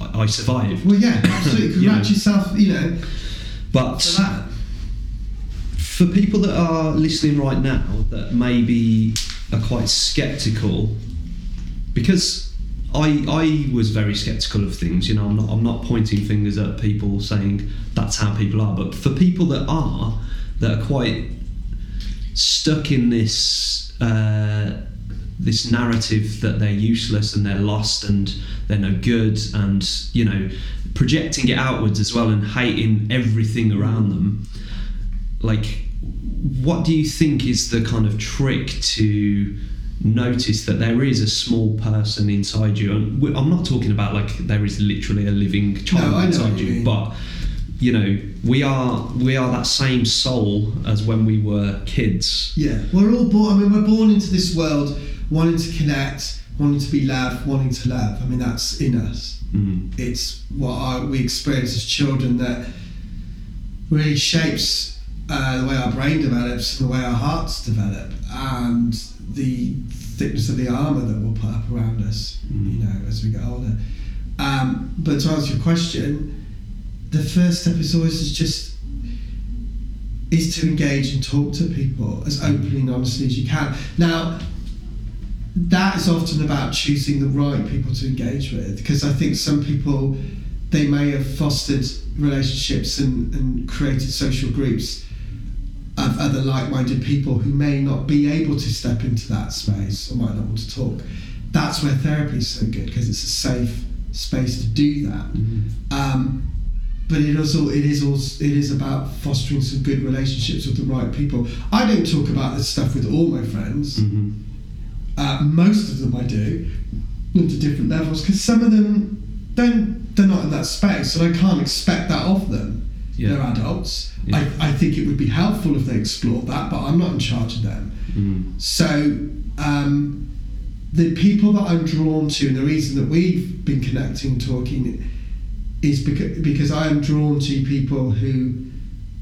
I survived. Well, yeah, absolutely. You know. Congrats yourself, you know, But that. For people that are listening right now that maybe are quite skeptical, because I I was very skeptical of things. You know, I'm not I'm not pointing fingers at people saying that's how people are, but for people that are that are quite stuck in this. Uh, this narrative that they're useless and they're lost and they're no good and you know projecting it outwards as well and hating everything around them like what do you think is the kind of trick to notice that there is a small person inside you and i'm not talking about like there is literally a living child No, inside you you but you know we are we are that same soul as when we were kids Yeah, we're all born. I mean, we're born into this world wanting to connect, wanting to be loved, wanting to love. I mean, that's in us. mm. It's what I, we experience as children that really shapes uh, the way our brain develops the way our hearts develop, and the thickness of the armor that we'll put up around us. Mm. You know, as we get older. Um, but to answer your question, the first step is always is just is to engage and talk to people as openly and honestly as you can. Now, that is often about choosing the right people to engage with because I think some people they may have fostered relationships and, and created social groups of other like-minded people who may not be able to step into that space or might not want to talk. That's where therapy is so good because it's a safe space to do that. Um, but it also it is also it is about fostering some good relationships with the right people. I don't talk about this stuff with all my friends. Mhm. Uh, most of them I do, to different levels, because some of them don't they're not in that space, and I can't expect that of them. Yeah. They're adults. Yeah. I, I think it would be helpful if they explored that, but I'm not in charge of them. Mm. So um, the people that I'm drawn to, and the reason that we've been connecting, and talking, is because because I am drawn to people who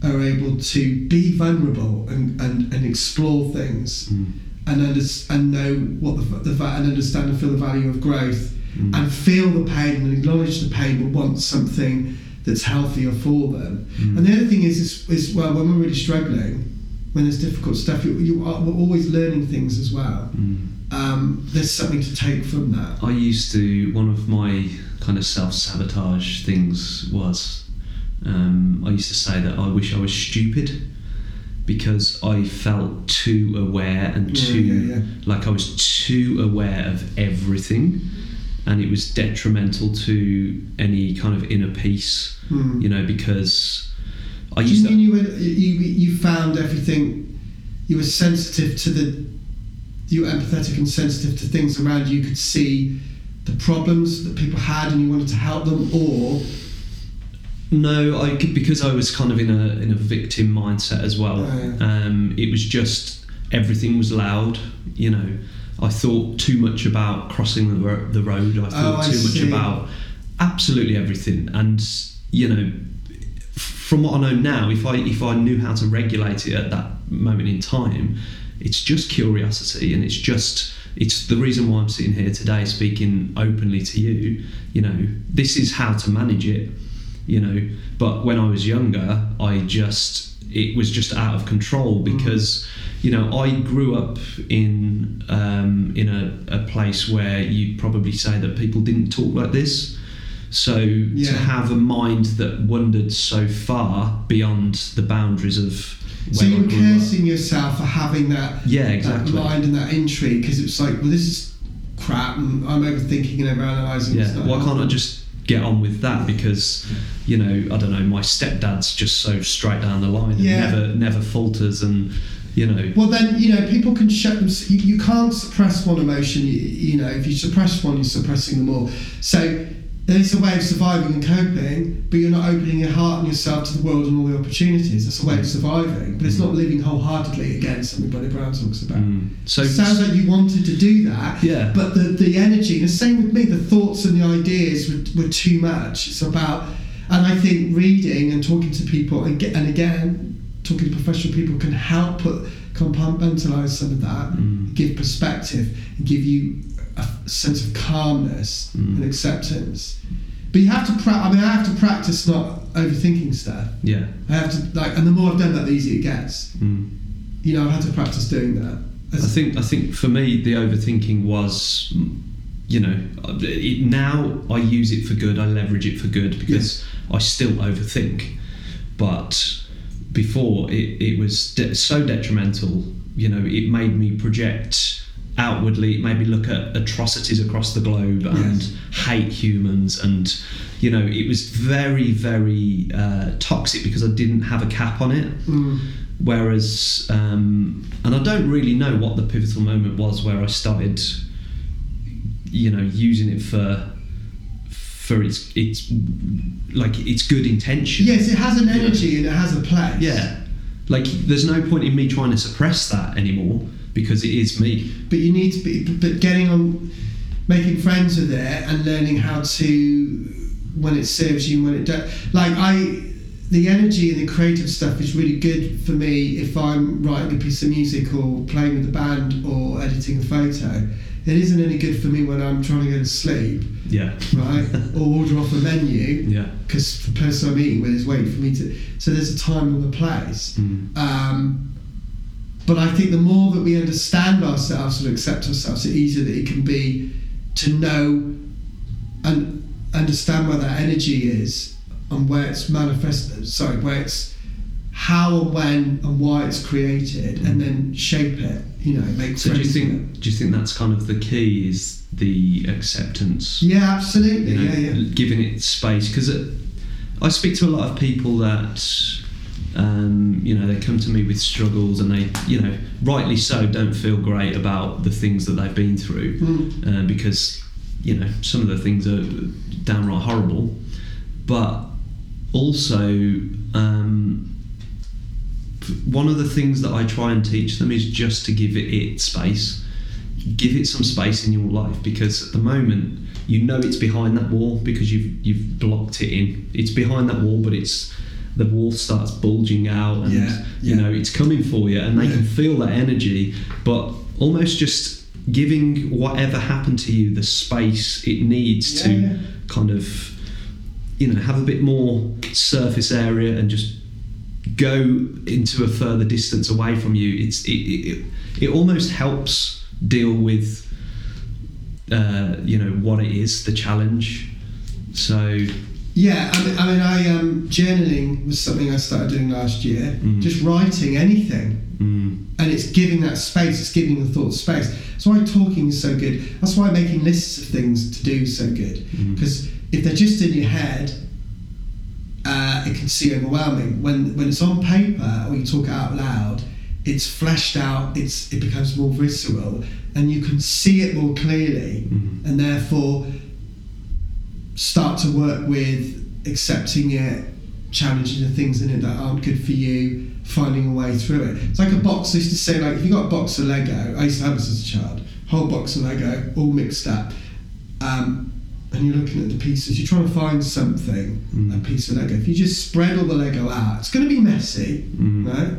are able to be vulnerable and, and, and explore things Mm. and under, and know what the, the and understand and feel the value of growth Mm. and feel the pain and acknowledge the pain but want something that's healthier for them. Mm. And the other thing is, is, is well, when we're really struggling, when there's difficult stuff, you, you are, we're always learning things as well. Mm. Um, there's something to take from that. I used to one of my kind of self sabotage things was um, I used to say that I wish I was stupid because I felt too aware and Yeah, too yeah, yeah. like I was too aware of everything and it was detrimental to any kind of inner peace Hmm. you know because I Do used you to mean you, were, you you found everything? You were sensitive to the. You were empathetic and sensitive to things around you. You could see the problems that people had, and you wanted to help them. Or No, I could- because I was kind of in a in a victim mindset as well. Oh, Um, it was just everything was loud. You know, I thought too much about crossing the, ro- the road. I thought Oh, I too much about absolutely everything. And you know, from what I know now, if I if I knew how to regulate it at that moment in time, it's just curiosity, and it's just it's the reason why I'm sitting here today speaking openly to you. You know, this is how to manage it you know but when i was younger i just it was just out of control mm. because you know i grew up in um, in a, a place where you'd probably say that people didn't talk like this so Yeah. to have a mind that wandered so far beyond the boundaries of so where you I were grew up. cursing yourself for having that, yeah that exactly mind and that intrigue because it's like, well, this is crap, and I'm overthinking and overanalyzing. yeah why can't i just get on with that because you know i don't know my stepdad's just so straight down the line and Yeah. never never falters and you know Well, then you know people can shut them. You, you can't suppress one emotion. You, you know, if you suppress one, you're suppressing them all. So it's a way of surviving and coping, but you're not opening your heart and yourself to the world and all the opportunities. That's a way of surviving, but it's not living wholeheartedly. Again, something Brené Brown talks about. Mm. So it sounds like you wanted to do that, Yeah. but the, the energy, and the same with me, the thoughts and the ideas were, were too much. It's about, and I think reading and talking to people and get, and again talking to professional people can help put compartmentalize some of that, Mm. give perspective, and give you a sense of calmness Mm. and acceptance. But you have to pra- I mean, I have to practice not overthinking stuff. Yeah. I have to like, and the more I've done that, the easier it gets. Mm. You know, I've had to practice doing that. I think I think for me the overthinking was, you know, it, now I use it for good. I leverage it for good because I still overthink, but before it, it was de- so detrimental. You know, it made me project outwardly. It made me look at atrocities across the globe and Yes. hate humans and. You know, it was very, very uh, toxic because I didn't have a cap on it. Mm. Whereas, um, and I don't really know what the pivotal moment was where I started, you know, using it for for its its like its good intention. Yes, it has an energy and it has a place. Yeah. Like, there's no point in me trying to suppress that anymore because it is me. but you need to be but getting on making friends with it and learning how to when it serves you when it does like i the energy and the creative stuff is really good for me if i'm writing a piece of music or playing with a band or editing a photo it isn't any good for me when i'm trying to go to sleep Yeah. right or order off a menu Yeah. because the person i'm eating with is waiting for me to so there's a time and a place Mm. um, but I think the more that we understand ourselves and accept ourselves, the easier that it can be to know and understand where that energy is and where it's manifested. Sorry, where it's how and when and why it's created, and then shape it. You know, make So do you think do you think that's kind of the key is the acceptance? Yeah, absolutely. you know, yeah, yeah. giving it space because I speak to a lot of people that um, you know they come to me with struggles and they you know rightly so don't feel great about the things that they've been through Mm. uh, because you know some of the things are downright horrible but also um, one of the things that I try and teach them is just to give it space. Give it some space in your life because at the moment you know it's behind that wall because you've you've blocked it in. It's behind that wall but it's the wall starts bulging out and Yeah, you know it's coming for you and they can feel that energy but almost just giving whatever happened to you the space it needs to Yeah, yeah. kind of you know have a bit more surface area and just go into a further distance away from you it's it, it, it almost helps deal with uh, you know what it is the challenge so Yeah, I mean, I, mean, I um, journaling was something I started doing last year. Mm. Just writing anything, mm, and it's giving that space. It's giving the thoughts space. That's why talking is so good. That's why making lists of things to do is so good. Mm. Because if they're just in your head, uh, it can seem overwhelming. When when it's on paper or you talk it out loud, it's fleshed out. It's it becomes more visceral, and you can see it more clearly, Mhm. and therefore start to work with accepting it, challenging the things in it that aren't good for you, finding a way through it. It's like a box. I used to say, like, if you got a box of Lego, I used to have this as a child, whole box of Lego, all mixed up, um, and you're looking at the pieces, you're trying to find something, Mm. a piece of Lego. If you just spread all the Lego out, it's going to be messy, Mm. right?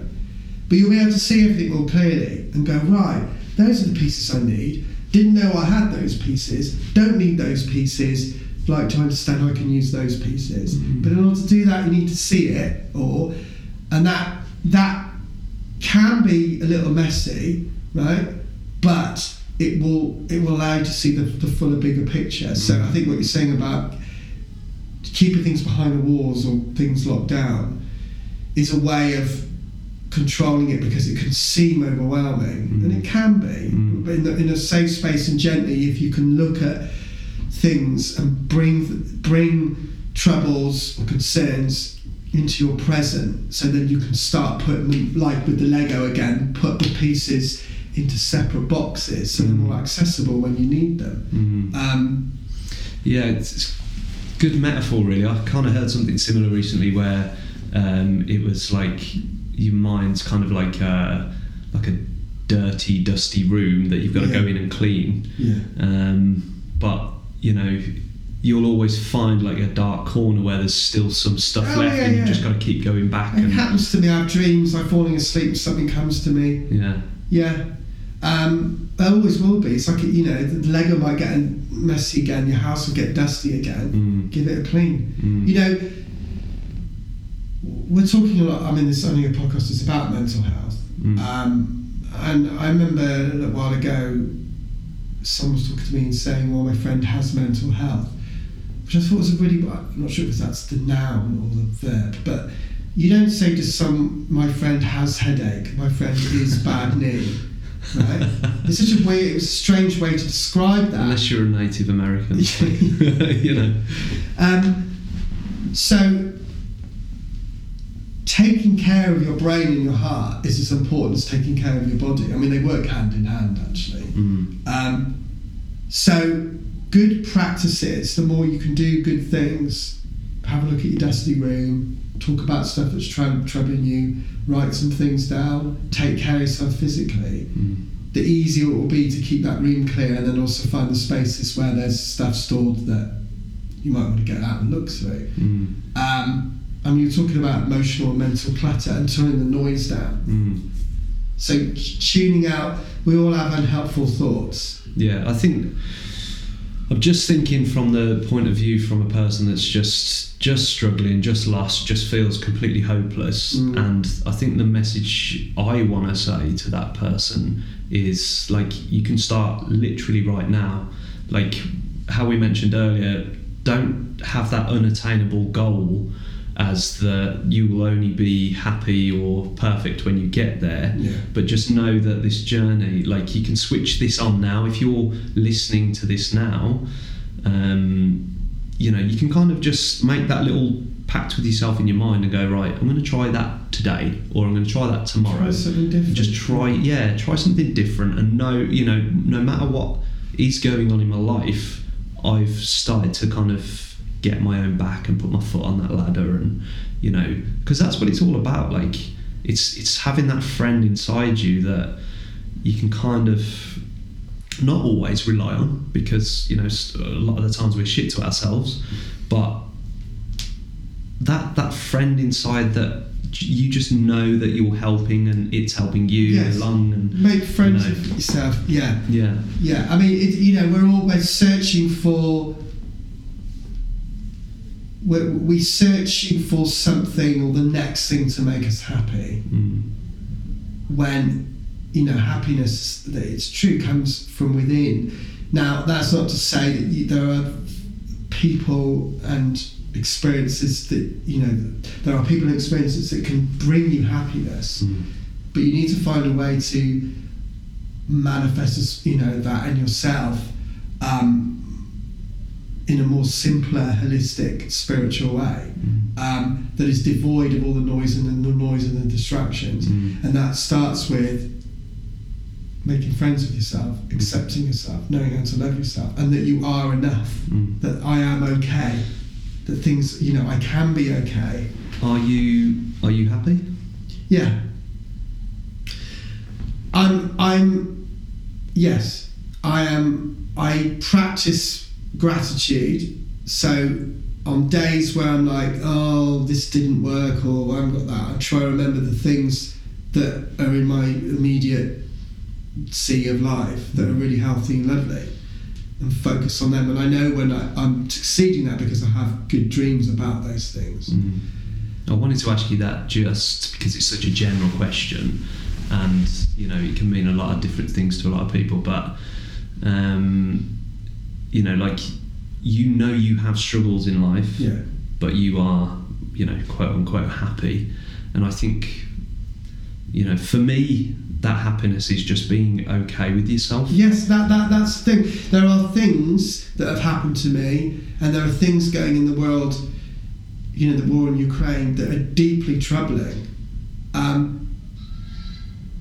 But you'll be able to see everything more clearly and go, right, those are the pieces I need. Didn't know I had those pieces. Don't need those pieces. Like to understand how I can use those pieces. Mhm. But in order to do that, you need to see it, or and that that can be a little messy, right? But it will it will allow you to see the, the fuller, bigger picture. So I think what you're saying about keeping things behind the walls or things locked down is a way of controlling it because it can seem overwhelming, Mm. and it can be. Mm. But in, the, in a safe space and gently, if you can look at things and bring bring troubles or concerns into your present, so then you can start putting like with the Lego again, put the pieces into separate boxes so they're Mm. more accessible when you need them. mm. Um, Yeah, it's, it's good metaphor, really. I kind of heard something similar recently where um, it was like your mind's kind of like a, like a dirty, dusty room that you've got to go in and clean. yeah. Um, but you know, you'll always find like a dark corner where there's still some stuff Oh, left, yeah, and yeah. you just got to keep going back. It And happens to me. I have dreams. I'm falling asleep. Something comes to me. yeah, Yeah. Um, there always will be. It's like you know, the Lego might get messy again. Your house will get dusty again. Mm. Give it a clean. Mm. You know, we're talking a lot. I mean, this is only a podcast that's about mental health. Mm. Um, and I remember a while ago, someone was talking to me and saying, "Well, my friend has mental health," which I thought was a really. I'm not sure if that's the noun or the verb, but you don't say to some, "My friend has headache." My friend is bad knee. Right? It's such a weird, a strange way to describe that. unless you're a Native American, you know. Um, so, taking care of your brain and your heart is as important as taking care of your body. I mean, they work hand in hand, actually. Mm. Um, so, good practices, the more you can do good things, have a look at your dusty room, talk about stuff that's troubling you, write some things down, take care of yourself physically. Mm. The easier it will be to keep that room clear and then also find the spaces where there's stuff stored that you might want to get out and look through. Mm. Um, and you're talking about emotional and mental clutter and turning the noise down. Mm. So tuning out, we all have unhelpful thoughts. Yeah, I think I'm just thinking from the point of view from a person that's just just struggling, just lost, just feels completely hopeless. Mm. And I think the message I want to say to that person is like you can start literally right now. Like how we mentioned earlier, don't have that unattainable goal as the you will only be happy or perfect when you get there Yeah. but just know that this journey like you can switch this on now if you're listening to this now um, you know you can kind of just make that little pact with yourself in your mind and go right i'm going to try that today or i'm going to try that tomorrow Try something different. just try yeah try something different and know you know no matter what is going on in my life i've started to kind of get my own back and put my foot on that ladder and you know because that's what it's all about like it's it's having that friend inside you that you can kind of not always rely on because you know a lot of the times we're shit to ourselves but that that friend inside that you just know that you're helping and it's helping you Yes. along and Make friends you know. with yourself. Yeah. yeah Yeah. I mean, it, you know, we're always searching for. We're, we're searching for something or the next thing to make us happy. mm. when you know happiness that it's true comes from within now that's not to say that you, there are people and experiences that you know there are people and experiences that can bring you happiness Mm. but you need to find a way to manifest you know that in yourself um, in a more simpler holistic spiritual way Mm. um, that is devoid of all the noise and the, the noise and the distractions. Mm. And that starts with making friends with yourself, accepting yourself, knowing how to love yourself, and that you are enough. Mm. That I am okay. That things, you know, I can be okay. are you are you happy Yeah. I'm. I'm. Yes, I am. I practice gratitude. So on days where I'm like, oh, this didn't work, or I haven't got that, I try to remember the things that are in my immediate sea of life that are really healthy and lovely, and focus on them. And I know when I, I'm succeeding that because I have good dreams about those things. Mm. I wanted to ask you that just because it's such a general question, and you know it can mean a lot of different things to a lot of people. But um, you know, like you know, you have struggles in life, Yeah. but you are, you know, quote unquote happy. And I think, you know, for me, that happiness is just being okay with yourself. Yes, that, that that's the thing. There are things that have happened to me, and there are things going in the world. You know, the war in Ukraine that are deeply troubling. Um,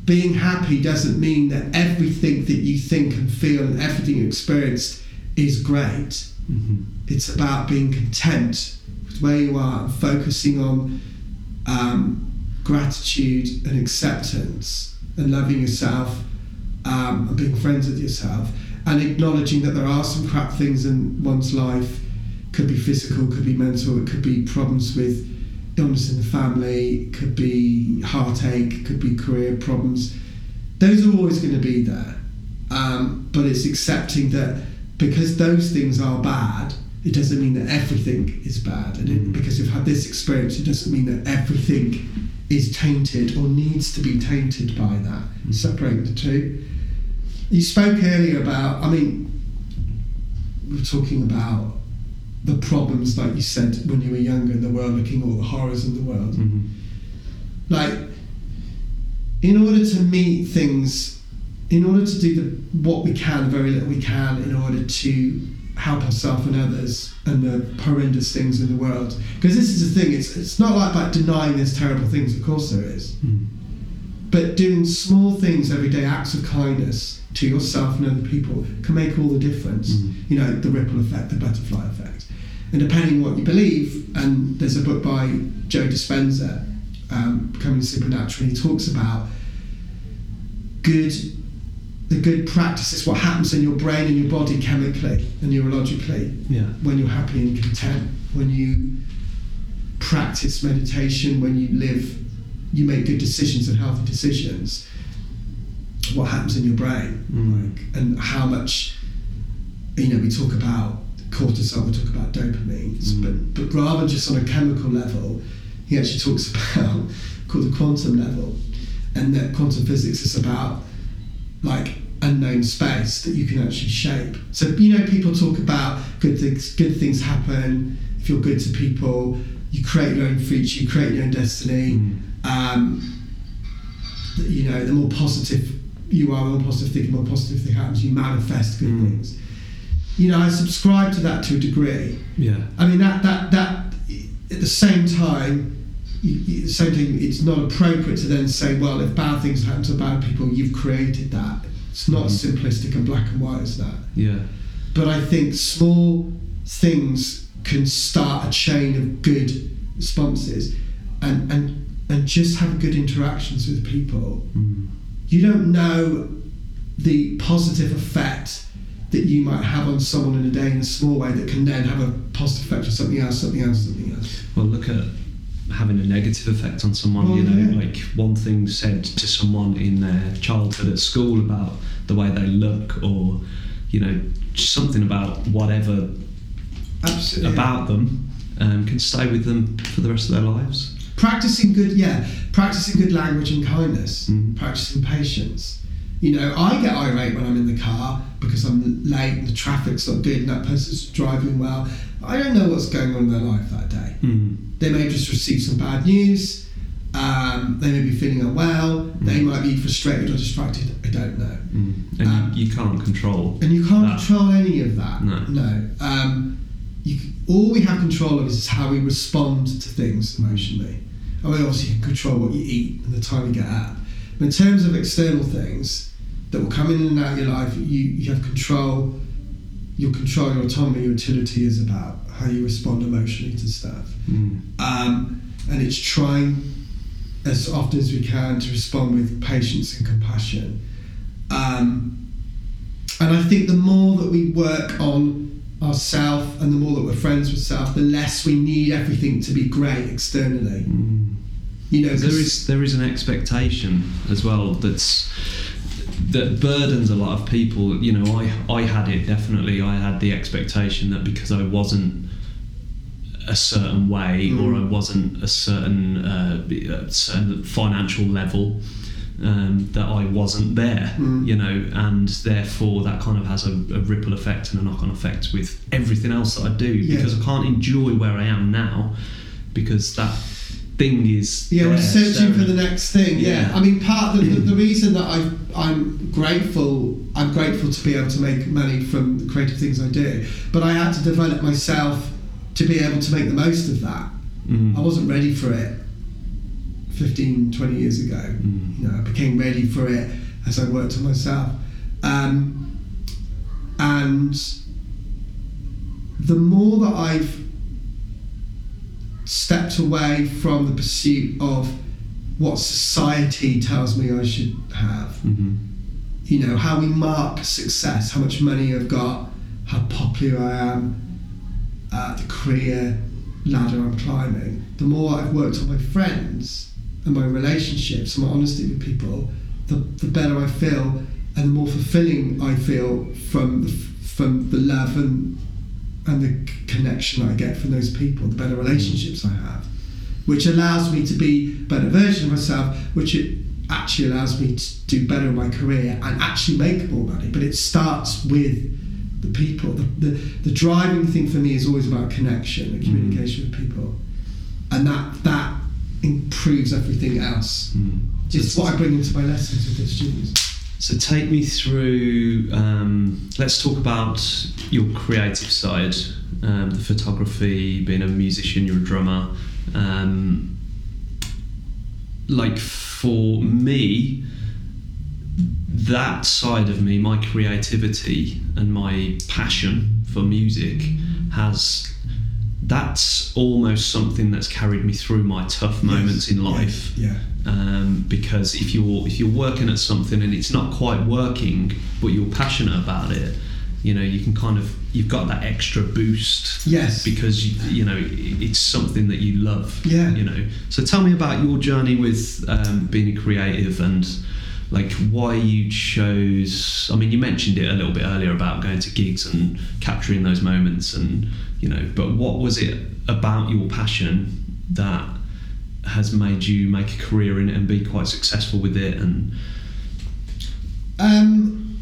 being happy doesn't mean that everything that you think and feel and everything you experienced is great. hmm It's about being content with where you are focusing on um, gratitude and acceptance and loving yourself um, and being friends with yourself and acknowledging that there are some crap things in one's life Could be physical, could be mental, it could be problems with illness in the family, could be heartache, could be career problems. Those are always going to be there. Um, but it's accepting that because those things are bad, it doesn't mean that everything is bad. And it, because you've had this experience, it doesn't mean that everything is tainted or needs to be tainted by that. Separate the two. You spoke earlier about, I mean, we were talking about the problems, like you said, when you were younger in the world, looking at all the horrors in the world. Mhm. Like, in order to meet things, in order to do the what we can, very little we can, in order to help ourselves and others and the horrendous things in the world. Because this is the thing, it's, it's not like about denying there's terrible things, of course there is. Mm. But doing small things every day, acts of kindness to yourself and other people, can make all the difference. Mm. You know, the ripple effect, the butterfly effect. And depending on what you believe, and there's a book by Joe Dispenza, um, Becoming Supernatural, he talks about good, the good practice. practices, what happens in your brain and your body chemically and neurologically Yeah. when you're happy and content, when you practice meditation, when you live, you make good decisions and healthy decisions, what happens in your brain, Mm. like, and how much, you know, we talk about cortisol, we talk about dopamine, Mm. but, but rather just on a chemical level, he actually talks about called the quantum level, and that quantum physics is about like unknown space that you can actually shape. So you know, people talk about good things. Good things happen if you're good to people. You create your own future. You create your own destiny. Mm. Um, you know, the more positive you are, the more positive thinking, the more positive thing happens. You manifest good Mm. things. You know, I subscribe to that to a degree. Yeah. I mean that that that at the same time, you, you, at the same time, it's not appropriate to then say, well, if bad things happen to bad people, you've created that. It's not as simplistic and black and white as that. Yeah. But I think small things can start a chain of good responses, and and and just have good interactions with people. Mm. You don't know the positive effect that you might have on someone in a day in a small way that can then have a positive effect on something else, something else, something else. Well, look at having a negative effect on someone. you know, yeah. like one thing said to someone in their childhood at school about the way they look, or you know, something about whatever Absolutely. about them um, can stay with them for the rest of their lives. practicing good, yeah, practicing good language and kindness, Mhm. practicing patience. You know, I get irate when I'm in the car because I'm late and the traffic's not good and that person's driving well. I don't know what's going on in their life that day. Mm. They may have just received some bad news. Um, they may be feeling unwell. They Mm. might be frustrated or distracted. I don't know. Mm. And Um, you, you can't control. And you can't That- control any of that. No. No. Um, you, all we have control of is how we respond to things emotionally. I mean, obviously, you can control what you eat and the time you get up. But in terms of external things that will come in and out of your life, you, you have control. Your control, your autonomy, your utility is about how you respond emotionally to stuff. Mm. Um, and it's trying as often as we can to respond with patience and compassion. Um, and I think the more that we work on ourselves and the more that we're friends with self, the less we need everything to be great externally. Mm. You know, there is there is an expectation as well that's that burdens a lot of people. You know, I I had it definitely. I had the expectation that because I wasn't a certain way or I Mm. wasn't a certain uh, a certain financial level. Um, that I wasn't there, Mm. you know, and therefore that kind of has a, a ripple effect and a knock-on effect with everything else that I do Yeah. because I can't enjoy where I am now because that thing is Yeah, we're searching for the next thing. Yeah, Yeah. I mean, part of the, the, the reason that I I'm grateful I'm grateful to be able to make money from the creative things I do, but I had to develop myself to be able to make the most of that. Mm. I wasn't ready for it 15, 20 years ago. Mm. You know, I became ready for it as I worked on myself. Um, and the more that I've stepped away from the pursuit of what society tells me I should have, Mhm. you know, how we mark success, how much money I've got, how popular I am, uh, the career ladder I'm climbing, the more I've worked on my friends and my relationships and my honesty with people, the, the better I feel and the more fulfilling I feel from the, from the love and and the connection I get from those people, the better relationships I have, which allows me to be a better version of myself, which it actually allows me to do better in my career and actually make more money. But it starts with the people. The, the, the driving thing for me is always about connection and mm. communication with people. And that that improves everything else. Mm. It's what I bring into my lessons with the students. So take me through. Um, let's talk about your creative side, um, the photography, being a musician, you're a drummer. Um, like for me, that side of me, my creativity and my passion for music, has that's almost something that's carried me through my tough moments in life Yeah. Um, because if you're if you're working at something and it's not quite working but you're passionate about it you know you can kind of you've got that extra boost Yes. because you, you know it- it's something that you love Yeah. you know so tell me about your journey with um, being a creative and like why you chose i mean you mentioned it a little bit earlier about going to gigs and capturing those moments and you know but what was it about your passion that has made you make a career in it and be quite successful with it and Um,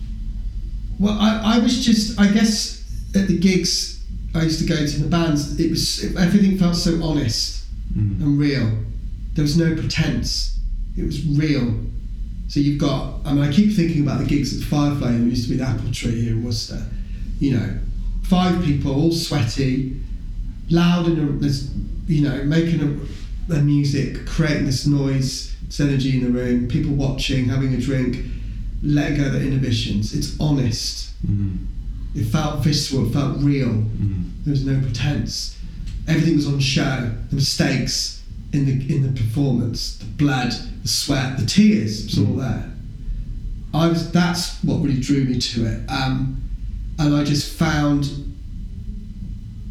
well, I, I was just, I guess, at the gigs I used to go to the bands, it was everything felt so honest mm, and real. There was no pretense. It was real. So you've got, I mean, I keep thinking about the gigs at the Firefly. There used to be the Apple Tree here in Worcester. You know, five people, all sweaty, loud and you know, making a, a music, creating this noise, this energy in the room, people watching, having a drink, letting go of their inhibitions. It's honest. mm, It felt visceral. It felt real. mm, There was no pretense. Everything was on show. The mistakes in the in the performance, the blood, the sweat, the tears, it was all there. I was. That's what really drew me to it. Um, and I just found.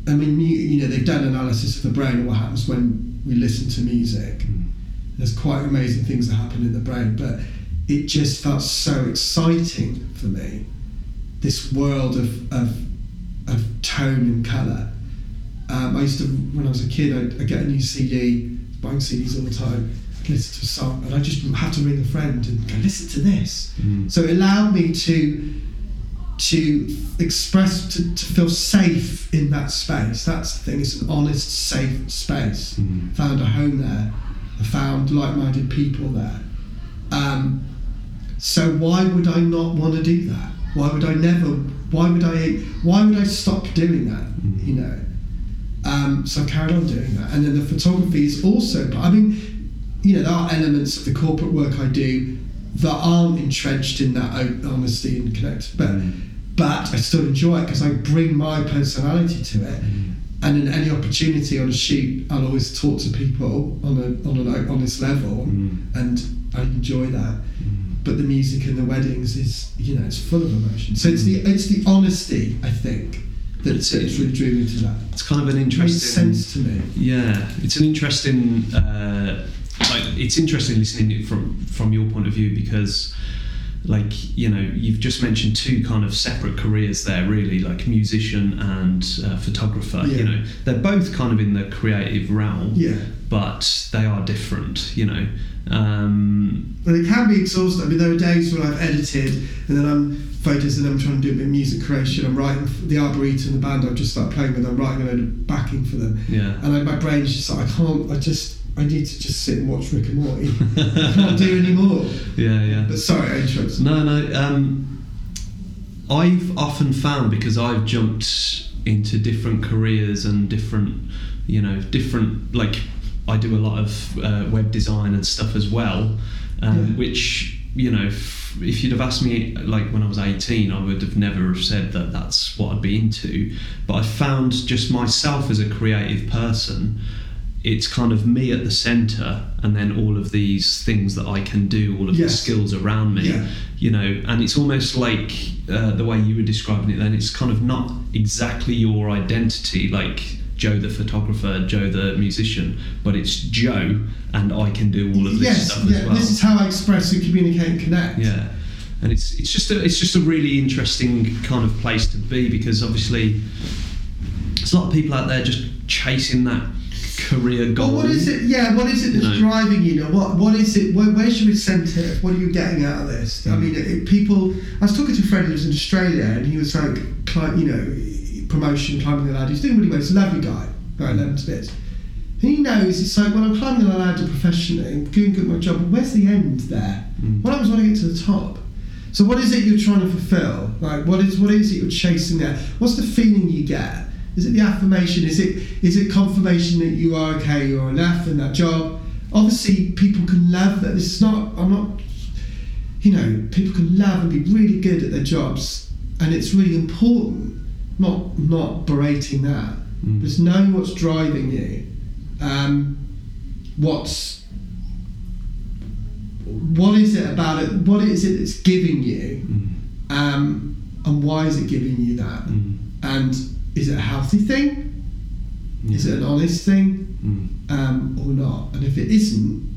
I mean, mu- you know, they've done analysis of the brain and what happens when we listen to music. mm, There's quite amazing things that happen in the brain, but it just felt so exciting for me. This world of, of, of tone and colour. Um, I used to, when I was a kid, I'd, I'd get a new CD, buying CDs all the time, I'd listen to a song, and I just had to ring a friend and go, listen to this. mm, So it allowed me to to express to, to feel safe in that space. That's the thing. It's an honest, safe space. Mm. Found a home there. I found like-minded people there. Um, so why would I not want to do that? Why would I never? Why would I? Why would I stop doing that? Mhm. You know. Um, so I carried on doing that, and then the photography is also. But I mean, you know, there are elements of the corporate work I do that aren't entrenched in that honesty and connect. But Mm. but I still enjoy it because I bring my personality to it. And in any opportunity on a shoot, I'll always talk to people on a on an honest level, Mm. and I enjoy that. But the music and the weddings is, you know, it's full of emotion. So it's the it's the honesty, I think, that It's- that's really drew me to that. it's kind of an It interesting makes sense to me. Yeah, it's an interesting. Uh, like, it's interesting listening from from your point of view because, like, you know, you've just mentioned two kind of separate careers there, really, like musician and uh, photographer. Yeah. You know, they're both kind of in the creative realm, Yeah. but they are different. You know, um, But it can be exhausting. I mean, there are days when I've edited and then I'm photos and I'm trying to do a bit of music creation. I'm writing for the Arboretum, the band I've just started playing with. I'm writing a load of backing for them. yeah. And I, my brain's just like, I can't, I just, I need to just sit and watch Rick and Morty. I can't do any more. Yeah, yeah. But sorry, I interrupted. No, no. Um, I've often found because I've jumped into different careers and different, you know, different like I do a lot of uh, web design and stuff as well, um, Yeah. which you know. If, if you'd have asked me like when I was 18 I would have never have said that that's what I'd be into but I found just myself as a creative person it's kind of me at the center and then all of these things that I can do, all of the skills around me, Yeah. you know, and it's almost like uh, the way you were describing it then, it's kind of not exactly your identity, like Joe the photographer, Joe the musician, but it's Joe and I can do all of this yes, stuff yeah, as well. this is how I express and communicate and connect. Yeah, and it's it's just a it's just a really interesting kind of place to be because obviously there's a lot of people out there just chasing that career goal. Well, what is it? Yeah, what is it that's No. driving you? Know what? What is it? Where, where's your incentive? What are you getting out of this? I Mm. mean, it, people. I was talking to a friend who was in Australia, and he was like, you know, promotion, climbing the ladder. He's doing really well. He's a lovely guy, right? Eleven to bits. He knows it's like when I'm climbing the ladder professionally, I'm doing good at my job. But where's the end there? Mm. What happens when I get to the top? So what is it you're trying to fulfill? Like what is what is it you're chasing there? What's the feeling you get? Is it the affirmation? Is it is it confirmation that you are okay, you're enough in that job? Obviously people can love that. This is not I'm not you know, people can love and be really good at their jobs and it's really important. Not not berating that. Mm. Just knowing what's driving you. Um, what's what is it about it? What is it that's giving you? Mm, Um, and why is it giving you that? mm, And is it a healthy thing? Is it an honest thing? mm, Um, or not? And if it isn't,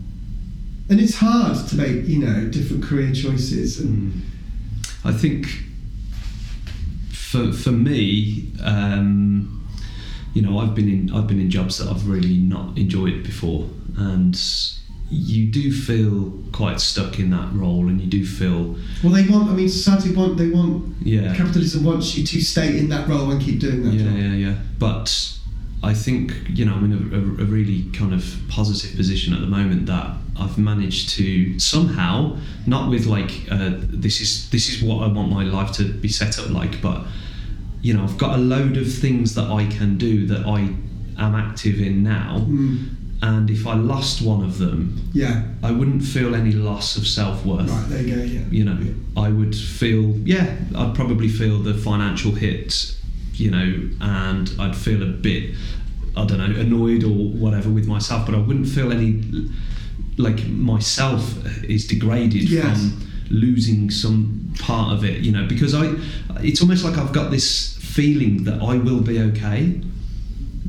and it's hard to make, you know, different career choices. And mm. I think for for me, um, you know, I've been in I've been in jobs that I've really not enjoyed before, and you do feel quite stuck in that role, and you do feel well, they want. I mean, society want. They want. yeah Capitalism wants you to stay in that role and keep doing that yeah, job. yeah, yeah. But I think you know I'm in a, a, a really kind of positive position at the moment that I've managed to somehow, not with like uh, this is this is what I want my life to be set up like, but you know I've got a load of things that I can do that I am active in now, Mm, and if I lost one of them, yeah. I wouldn't feel any loss of self worth Right. There you go. Yeah. you know i would feel yeah i'd probably feel the financial hit you know and i'd feel a bit i don't know annoyed or whatever with myself but i wouldn't feel any like myself is degraded Yes. from losing some part of it you know because i it's almost like i've got this feeling that i will be okay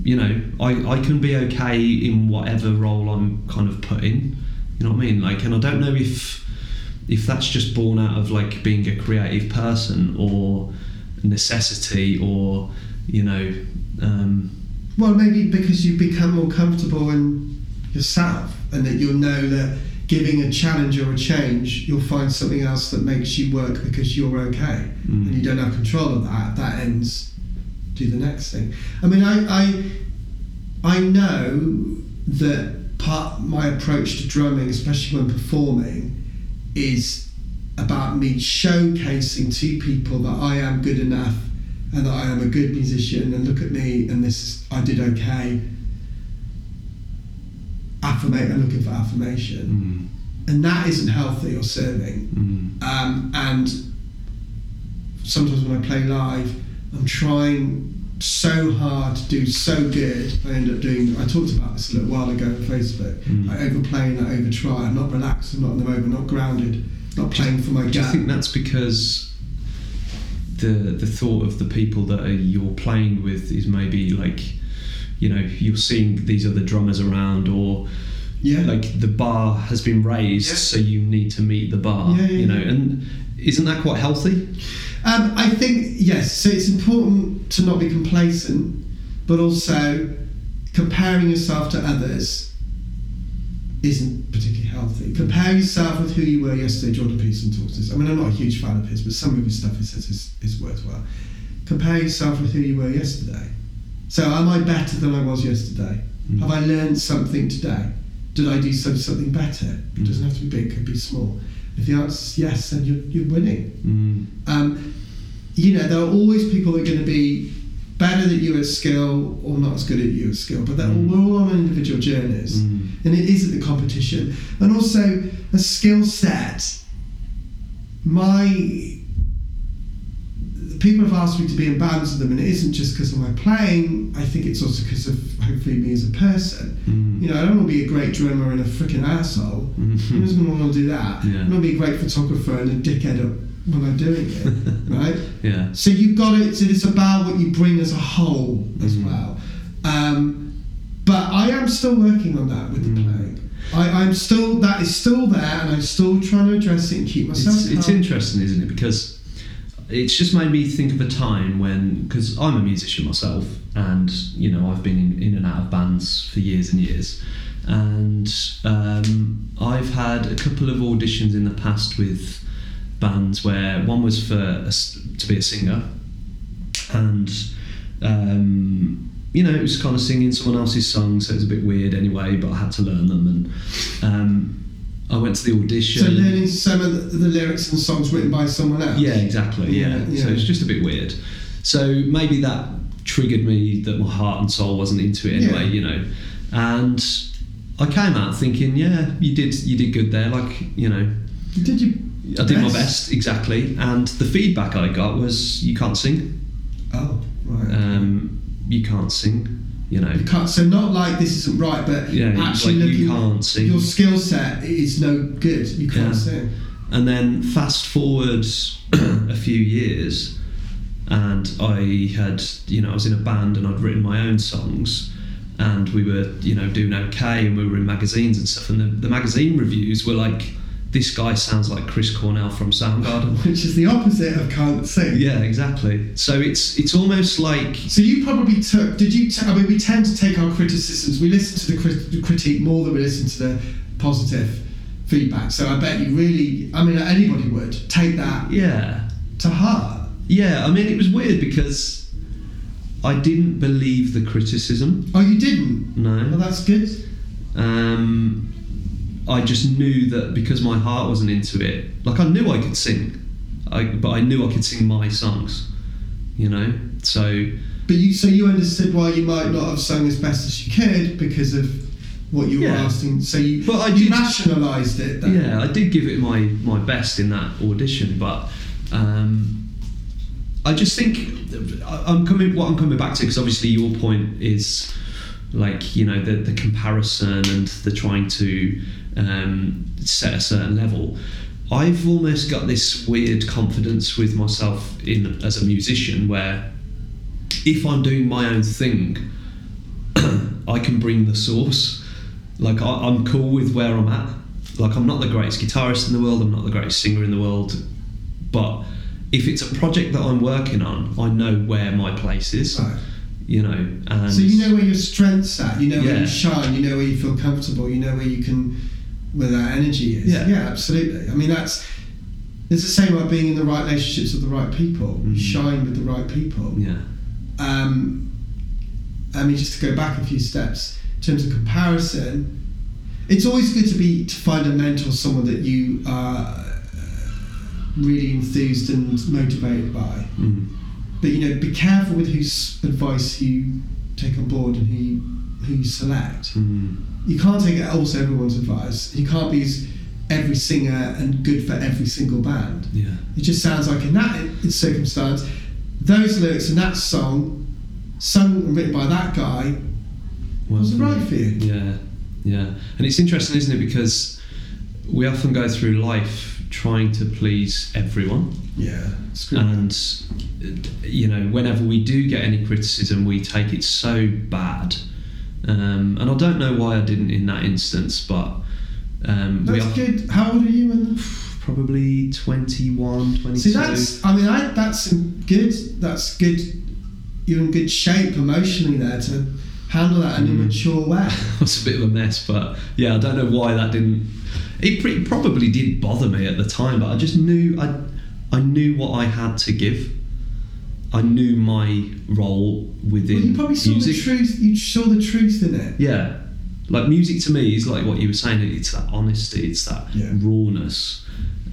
you know i i can be okay in whatever role i'm kind of put in you know what i mean like and i don't know if if that's just born out of like being a creative person or necessity or you know um, Well, maybe because you become more comfortable in yourself, and that you'll know that giving a challenge or a change, you'll find something else that makes you work because you're okay, Mm. and you don't have control of that. That ends. Do the next thing. I mean, I I, I know that part my approach to drumming, especially when performing, is about me showcasing to people that I am good enough and that I am a good musician and look at me and this I did okay. Affirmate I'm looking for affirmation. mm, And that isn't healthy or serving. mm, Um, and sometimes when I play live, I'm trying so hard to do so good. I end up doing. I talked about this a little while ago on Facebook. Mm. I overplay and I overtry. I'm not relaxed. I'm not in the moment. Not grounded. Not playing for my do you think that's because the the thought of the people that are, you're playing with is maybe like you know you're seeing these other drummers around or yeah. like the bar has been raised so you need to meet the bar Yeah, yeah, you know yeah. and isn't that quite healthy Um, I think yes. So it's important to not be complacent, but also comparing yourself to others isn't particularly healthy. Compare yourself with who you were yesterday. Jordan Peterson talks this. I mean, I'm not a huge fan of his, but some of his stuff he says is, is worthwhile. Compare yourself with who you were yesterday. So, am I better than I was yesterday? Mm. Have I learned something today? Did I do some, something better? It doesn't have to be big; it could be small. If the answer is yes, then you're, you're winning. mm, Um, you know, there are always people that are going to be better than you at skill or not as good at you at skill, but they're, Mm. all on individual journeys, mm, and it isn't the competition. And also, a skill set. My people have asked me to be in bands with them, and it isn't just because of my playing. I think it's also because of hopefully me as a person. Mm. You know, I don't want to be a great drummer and a freaking asshole. Mhm. Who doesn't want to do that? Yeah. I want to be a great photographer and a dickhead when I'm doing it, right? Yeah. So you've got it. So it's about what you bring as a whole as Mhm. well. Um, but I am still working on that with the Mm. playing. I, I'm still that is still there, and I'm still trying to address it and keep myself. It's, it's interesting, isn't it? Because it's just made me think of a time when, because I'm a musician myself, and you know I've been in, in and out of bands for years and years, and um, I've had a couple of auditions in the past with bands where one was for a to be a singer, and um, you know it was kind of singing someone else's song, so it was a bit weird anyway, but I had to learn them, and um, I went to the audition. So learning some of the, the lyrics and songs written by someone else. Yeah, exactly. Yeah. Yeah, yeah. So it's just a bit weird. So maybe that triggered me that my heart and soul wasn't into it anyway, Yeah. you know. And I came out thinking, yeah, you did you did good there. Like, you know, Did you? I did my best exactly. And the feedback I got was you can't sing. Oh, right. Um, you can't sing, you know. you. So not like this isn't right, but Yeah, actually like looking, you can't sing. your skill set is no good. You can't Yeah. sing. And then fast forward a few years, and I had, you know, I was in a band and I'd written my own songs, and we were, you know, doing okay, and we were in magazines and stuff, and the, the magazine reviews were like, "This guy sounds like Chris Cornell from Soundgarden." Which is the opposite of can't sing. yeah, exactly. So it's it's almost like So you probably took. Did you? T- I mean, we tend to take our criticisms. We listen to the, crit- the critique more than we listen to the positive feedback. So I bet you really. I mean, anybody would take that yeah, to heart. yeah. I mean, it was weird because I didn't believe the criticism. Oh, you didn't. No. Well, that's good. um, I just knew that because my heart wasn't into it, like I knew I could sing, I, but I knew I could sing my songs, you know. So But you, so you understood why you might not have sung as best as you could because of what you were asking. So you, But I you did- rationalised it. Then. yeah, I did give it my my best in that audition, but um, I just think I'm coming. What I'm coming back to because obviously your point is like you know the the comparison and the trying to um, set a certain level. I've almost got this weird confidence with myself in as a musician where if I'm doing my own thing, I can bring the source. Like I, I'm cool with where I'm at. Like I'm not the greatest guitarist in the world. I'm not the greatest singer in the world. But if it's a project that I'm working on, I know where my place is. Right. You know, and So you know where your strengths at. You know where you shine. You know where you feel comfortable. You know where you can, where that energy is. Yeah. yeah, absolutely. I mean, that's it's the same about being in the right relationships with the right people. Mhm. shine with the right people. yeah, Um, I mean, just to go back a few steps in terms of comparison, it's always good to be to find a mentor, someone that you are uh, really enthused and motivated by. mm. But you know, be careful with whose advice you take on board and who you, who you select. Mm. You can't take also everyone's advice. You can't be every singer and good for every single band. yeah, It just sounds like in that circumstance, those lyrics in that song, sung and written by that guy, wasn't right for you. Yeah, yeah. And it's interesting, isn't it? Because we often go through life trying to please everyone. Yeah, And, you know, whenever we do get any criticism, we take it so bad. Um, and I don't know why I didn't in that instance, but um, That's are good. How old are you? When probably 21, 22. See, that's. I mean, I, that's good. That's good. You're in good shape emotionally there to handle that in a Mm. mature way. was a bit of a mess, but yeah, I don't know why that didn't. It pre- probably did bother me at the time, but I just knew I, I knew what I had to give. I knew my role within Well, you probably saw music. the truth. You saw the truth in it. Yeah, like music to me is like what you were saying. It's that honesty. It's that Yeah. rawness.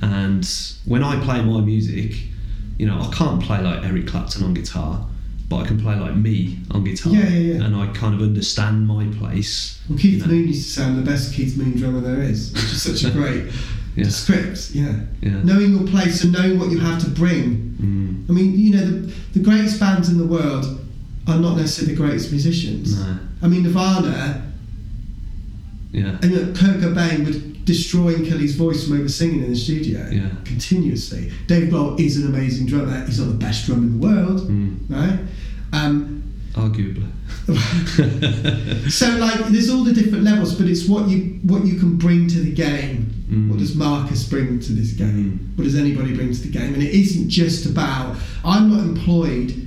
And when I play my music, you know, I can't play like Eric Clapton on guitar, but I can play like me on guitar. Yeah, yeah, yeah. And I kind of understand my place. Well, Keith you know. Moon used to sound the best Keith Moon drummer there is, which is such a great Yeah. The scripts, yeah. Yeah. Knowing your place and knowing what you have to bring. Mm. I mean, you know, the, the greatest bands in the world are not necessarily the greatest musicians. No. I mean, Nirvana Yeah. and you know, Kurt Cobain would destroy Kelly's voice from over singing in the studio Yeah. continuously. Dave Grohl is an amazing drummer. He's not the best drummer in the world, Mm. right? Um, Arguably. so like, there's all the different levels, but it's what you what you can bring to the game. Mm. What does Marcus bring to this game? Mm. What does anybody bring to the game? And it isn't just about. I'm not employed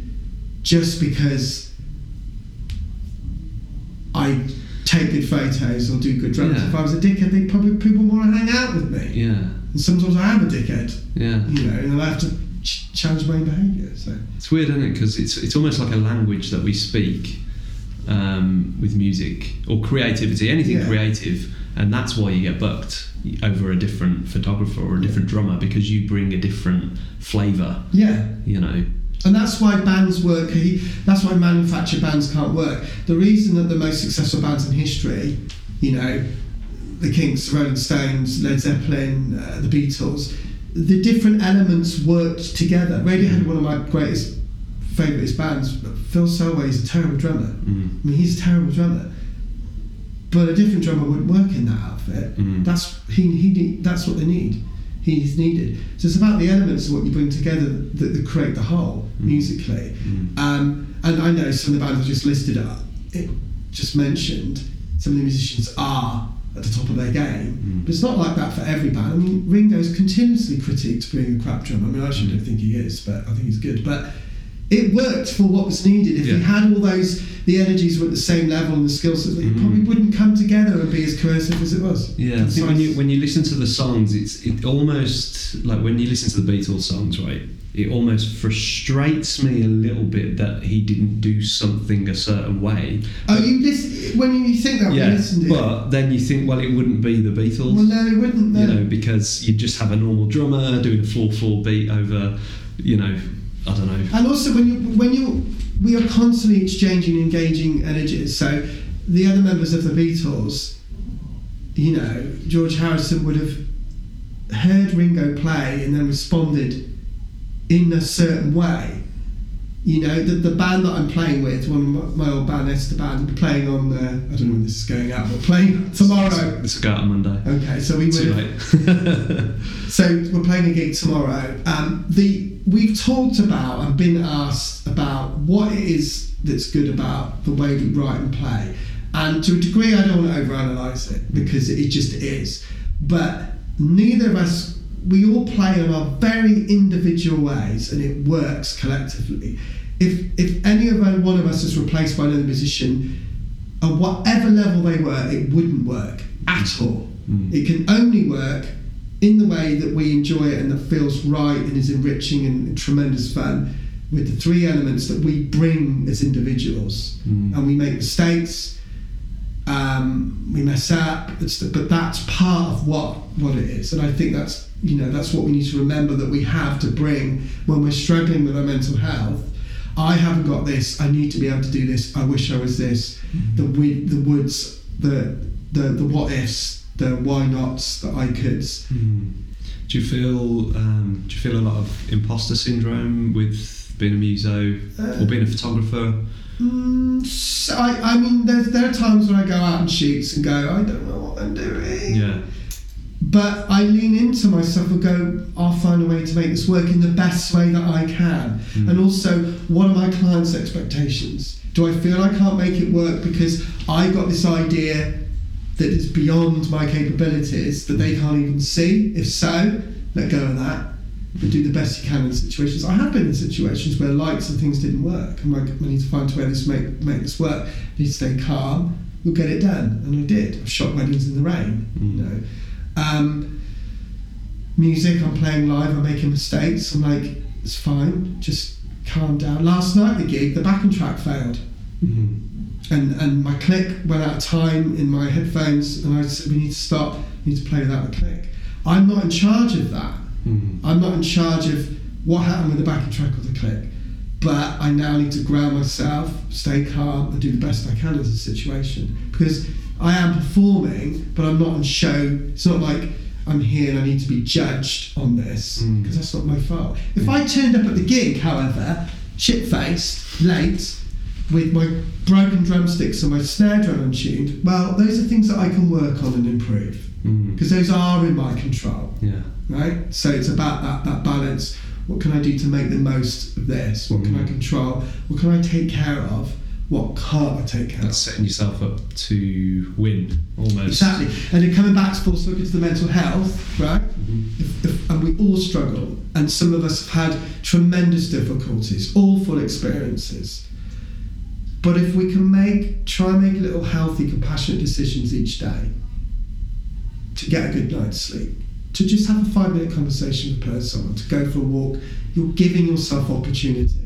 just because I take good photos or do good drums. Yeah. If I was a dickhead, they probably people want to hang out with me. Yeah. And sometimes I am a dickhead, Yeah. you know, and I have to ch- challenge my behaviour. So It's weird, isn't it? Because it's it's almost like a language that we speak um, with music or creativity, anything Yeah. creative, and that's why you get booked over a different photographer or a different drummer because you bring a different flavour. yeah, You know. And that's why bands work. That's why manufactured bands can't work. The reason that the most successful bands in history, you know, the Kinks, the Rolling Stones, Led Zeppelin, uh, the Beatles, the different elements worked together. Radiohead, one of my greatest, favourite bands. Phil Selway is a terrible drummer. Mm. I mean, he's a terrible drummer. But a different drummer wouldn't work in that outfit. Mm. That's he, he That's what they need. He's needed. So it's about the elements of what you bring together that, that create the whole Mm. musically. Mm. Um, and I know some of the bands I just listed, are, it just mentioned, some of the musicians are at the top of their game. Mm. But it's not like that for every band. I mean, Ringo's continuously critiqued for being a crap drummer. I mean, I actually Mm. don't think he is, but I think he's good. But it worked for what was needed. If Yeah. he had all those, the energies were at the same level and the skill sets, it Mhm. probably wouldn't come together and be as cohesive as it was. Yeah, I think when you when you listen to the songs, it's it almost like when you listen to the Beatles songs, right? It almost frustrates me a little bit that he didn't do something a certain way. Oh, you listen when you think that when you yeah, it. but then you think, well, it wouldn't be the Beatles. Well, no, it wouldn't. No. you know, because you just have a normal drummer doing a four four beat over, you know, I don't know. And also, when you when you we are constantly exchanging, engaging energies. So the other members of the Beatles, you know, George Harrison would have heard Ringo play and then responded in a certain way. You know, the, the band that I'm playing with, one of my, my old band, Esther Band, playing on, uh, I don't know when this is going out, but playing tomorrow. This will go out on Monday. Okay, so we Too late. so we're playing a gig tomorrow. Um, the we've talked about and been asked about what it is that's good about the way we write and play, and to a degree, I don't want to overanalyze it because it just is. But neither of us, we all play in our very individual ways, and it works collectively. If if any of our- one of us is replaced by another musician, at whatever level they were, it wouldn't work at all. Mm. It can only work in the way that we enjoy it and that feels right and is enriching and tremendous fun with the three elements that we bring as individuals. Mm. And we make mistakes, um, we mess up, the, but that's part of what, what it is. And I think that's you know that's what we need to remember that we have to bring when we're struggling with our mental health. I haven't got this. I need to be able to do this. I wish I was this. The wi- the woods, the the the what ifs, the why nots, the I coulds. Hmm. Do you feel um, do you feel a lot of imposter syndrome with being a muso Uh, or being a photographer? Mm, so I, I mean, there's, there are times when I go out and shoots and go, I don't know what I'm doing. Yeah. But I lean into myself and go, I'll find a way to make this work in the best way that I can. Mm. And also, what are my clients' expectations? Do I feel I can't make it work because I got this idea that is beyond my capabilities that they can't even see? If so, let go of that. But do the best you can in situations. I have been in situations where lights and things didn't work. I'm like, I need to find a way to make, make this work. I need to stay calm. We'll get it done. And I did. I've shot weddings in the rain. Mm. You know. Um, music, I'm playing live, I'm making mistakes. I'm like, it's fine, just calm down. Last night, the gig, the backing track failed. Mhm. And, and my click went out of time in my headphones, and I said, we need to stop, we need to play without the click. I'm not in charge of that. Mhm. I'm not in charge of what happened with the backing track or the click. But I now need to ground myself, stay calm, and do the best I can as a situation. Because I am performing, but I'm not on show. It's not like I'm here and I need to be judged on this Mm. because that's not my fault. If I turned up at the gig, however, shit faced, late, with my broken drumsticks and my snare drum untuned, well, those are things that I can work on and improve Mm. because those are in my control, Yeah. right? So it's about that, that balance. What can I do to make the most of this? What can I Mm. control? What can I take care of? What can't I take care That's setting yourself up to win almost. Exactly. And then coming back to full circle to the mental health, right? Mhm. If, if, and we all struggle, and some of us have had tremendous difficulties, awful experiences. But if we can make, try and make little healthy, compassionate decisions each day to get a good night's sleep, to just have a five minute conversation with someone, to go for a walk, you're giving yourself opportunity.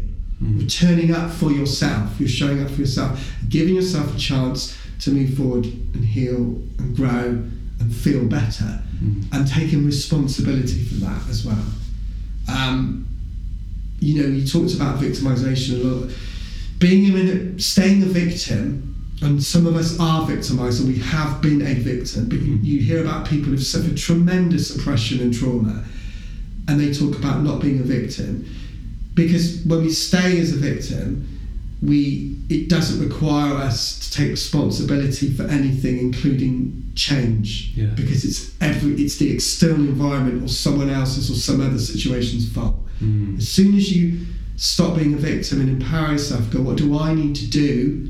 Mm. You're turning up for yourself, you're showing up for yourself, giving yourself a chance to move forward and heal and grow and feel better Mm. and taking responsibility for that as well. Um, you know, you talked about victimization a lot. Being in a, staying a victim, and some of us are victimized, and we have been a victim. But you, you hear about people who've suffered tremendous oppression and trauma, and they talk about not being a victim because when we stay as a victim, we it doesn't require us to take responsibility for anything, including change, Yeah. because it's every it's the external environment or someone else's or some other situation's fault. Mm. As soon as you stop being a victim and empower yourself, go, what do I need to do?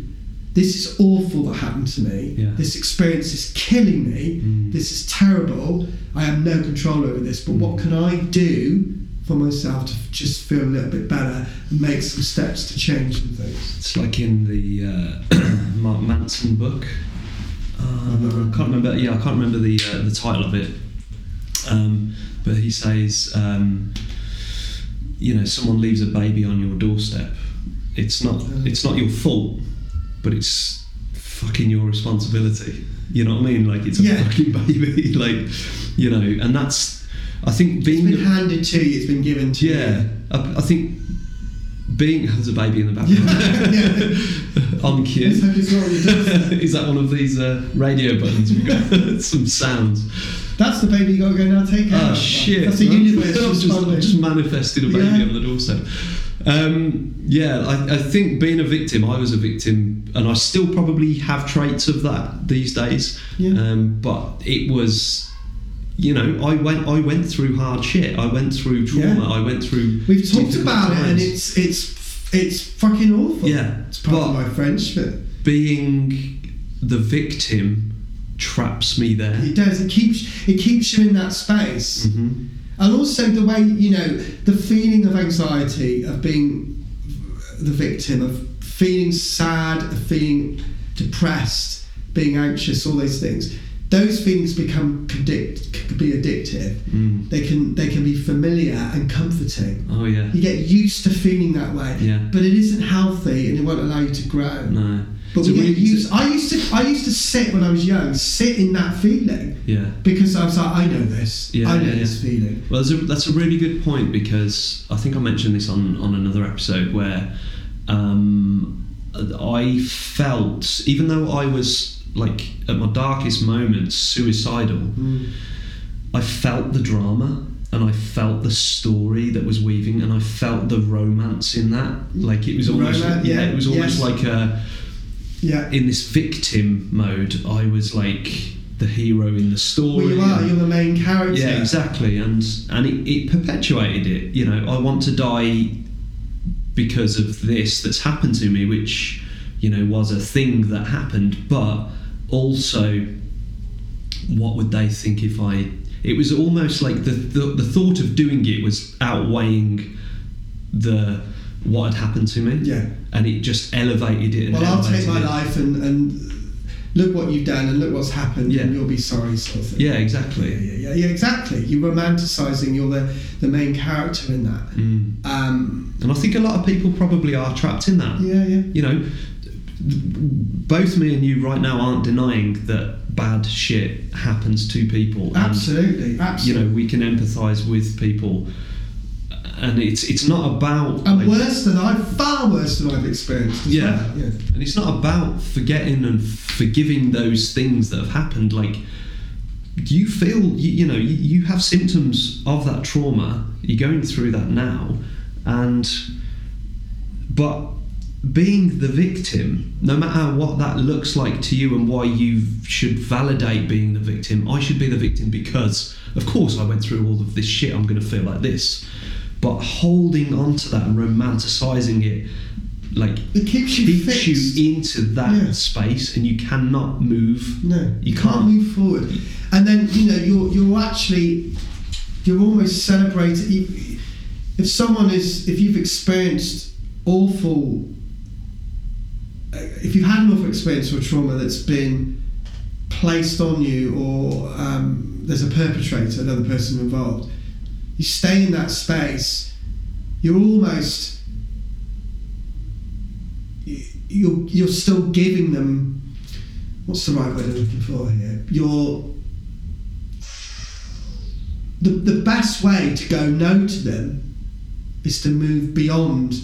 This is awful that happened to me. Yeah. This experience is killing me. Mm. This is terrible. I have no control over this. But what Mm. can I do for myself to just feel a little bit better and make some steps to change some things? It's like in the uh, Mark Manson book. Uh, I can't remember. Yeah, I can't remember the uh, the title of it. Um, but he says, um, you know, someone leaves a baby on your doorstep. It's not. It's not your fault, but it's fucking your responsibility. You know what I mean? Like it's a Yeah. fucking baby. like, you know, and that's. I think It's being. been handed to you. It's been given to Yeah, you. I, I think being has a baby in the Yeah, background on cue. Let's hope it's not on doorstep. Is that one of these uh, radio buttons we've got? Some sounds. That's the baby you got to go now take care Oh shit! That's a universe I've just. I've just manifested a baby Yeah. on the doorstep. Um, yeah, I, I think being a victim, I was a victim, and I still probably have traits of that these days. Yeah. Um, but it was, you know, I went, I went through hard shit. I went through trauma. Yeah. I went through. We've talked about it, and it's it's it's fucking awful. Yeah, it's part of my French, but being the victim traps me there. it does. It keeps it keeps you in that space, hmm and also the way you know the feeling of anxiety of being the victim of feeling sad, of feeling depressed, being anxious, all those things. Those feelings become can be addictive. Mm. They can they can be familiar and comforting. Oh yeah. You get used to feeling that way, Yeah. but it isn't healthy and it won't allow you to grow. No. But we get used. I used to. I used to sit when I was young, sit in that feeling Yeah. because I was like, I know this. Yeah, I know yeah, this feeling. Well, that's a, that's a really good point because I think I mentioned this on, on another episode where um, I felt, even though I was like at my darkest moments suicidal, hmm. I felt the drama and I felt the story that was weaving and I felt the romance in that. Like it was almost, romance, yeah, yeah, it was almost yes. like a Yeah. in this victim mode. I was like the hero in the story. Well, you are. You're the main character. yeah, exactly, and and it, it perpetuated it. You know, I want to die because of this that's happened to me, which you know was a thing that happened, but also, what would they think if I? It was almost like the the, the thought of doing it was outweighing the what had happened to me. Yeah. and it just elevated it. And Well, I'll take my it. life and and look what you've done and look what's happened Yeah. and you'll be sorry, sort of thing. Yeah, Yeah, exactly. yeah, yeah, yeah, exactly. You're romanticising. You're the the main character in that. Mm. Um, And I think a lot of people probably are trapped in that. yeah, yeah. you know, both me and you right now aren't denying that bad shit happens to people. and, Absolutely, you know, we can empathise with people, and it's it's not about and like- worse than I, far worse than I've experienced. Yeah. well. yeah. and it's not about forgetting and forgiving those things that have happened. Like you feel you, you know you, you have symptoms of that trauma. You're going through that now, and but being the victim, no matter what that looks like to you and why you should validate being the victim, I should be the victim because, of course, I went through all of this shit. I'm going to feel like this. But holding on to that and romanticizing it, like, It keeps you keeps you into that Yeah. space and you cannot move. No, You can't. move forward. And then you know you're you're actually you're almost celebrating. If someone is if you've experienced awful, if you've had awful experience or trauma that's been placed on you, or um, there's a perpetrator, another person involved, you stay in that space. You're almost you- you're you're still giving them what's the right word I'm looking for here? You're the the best way to go no to them is to move beyond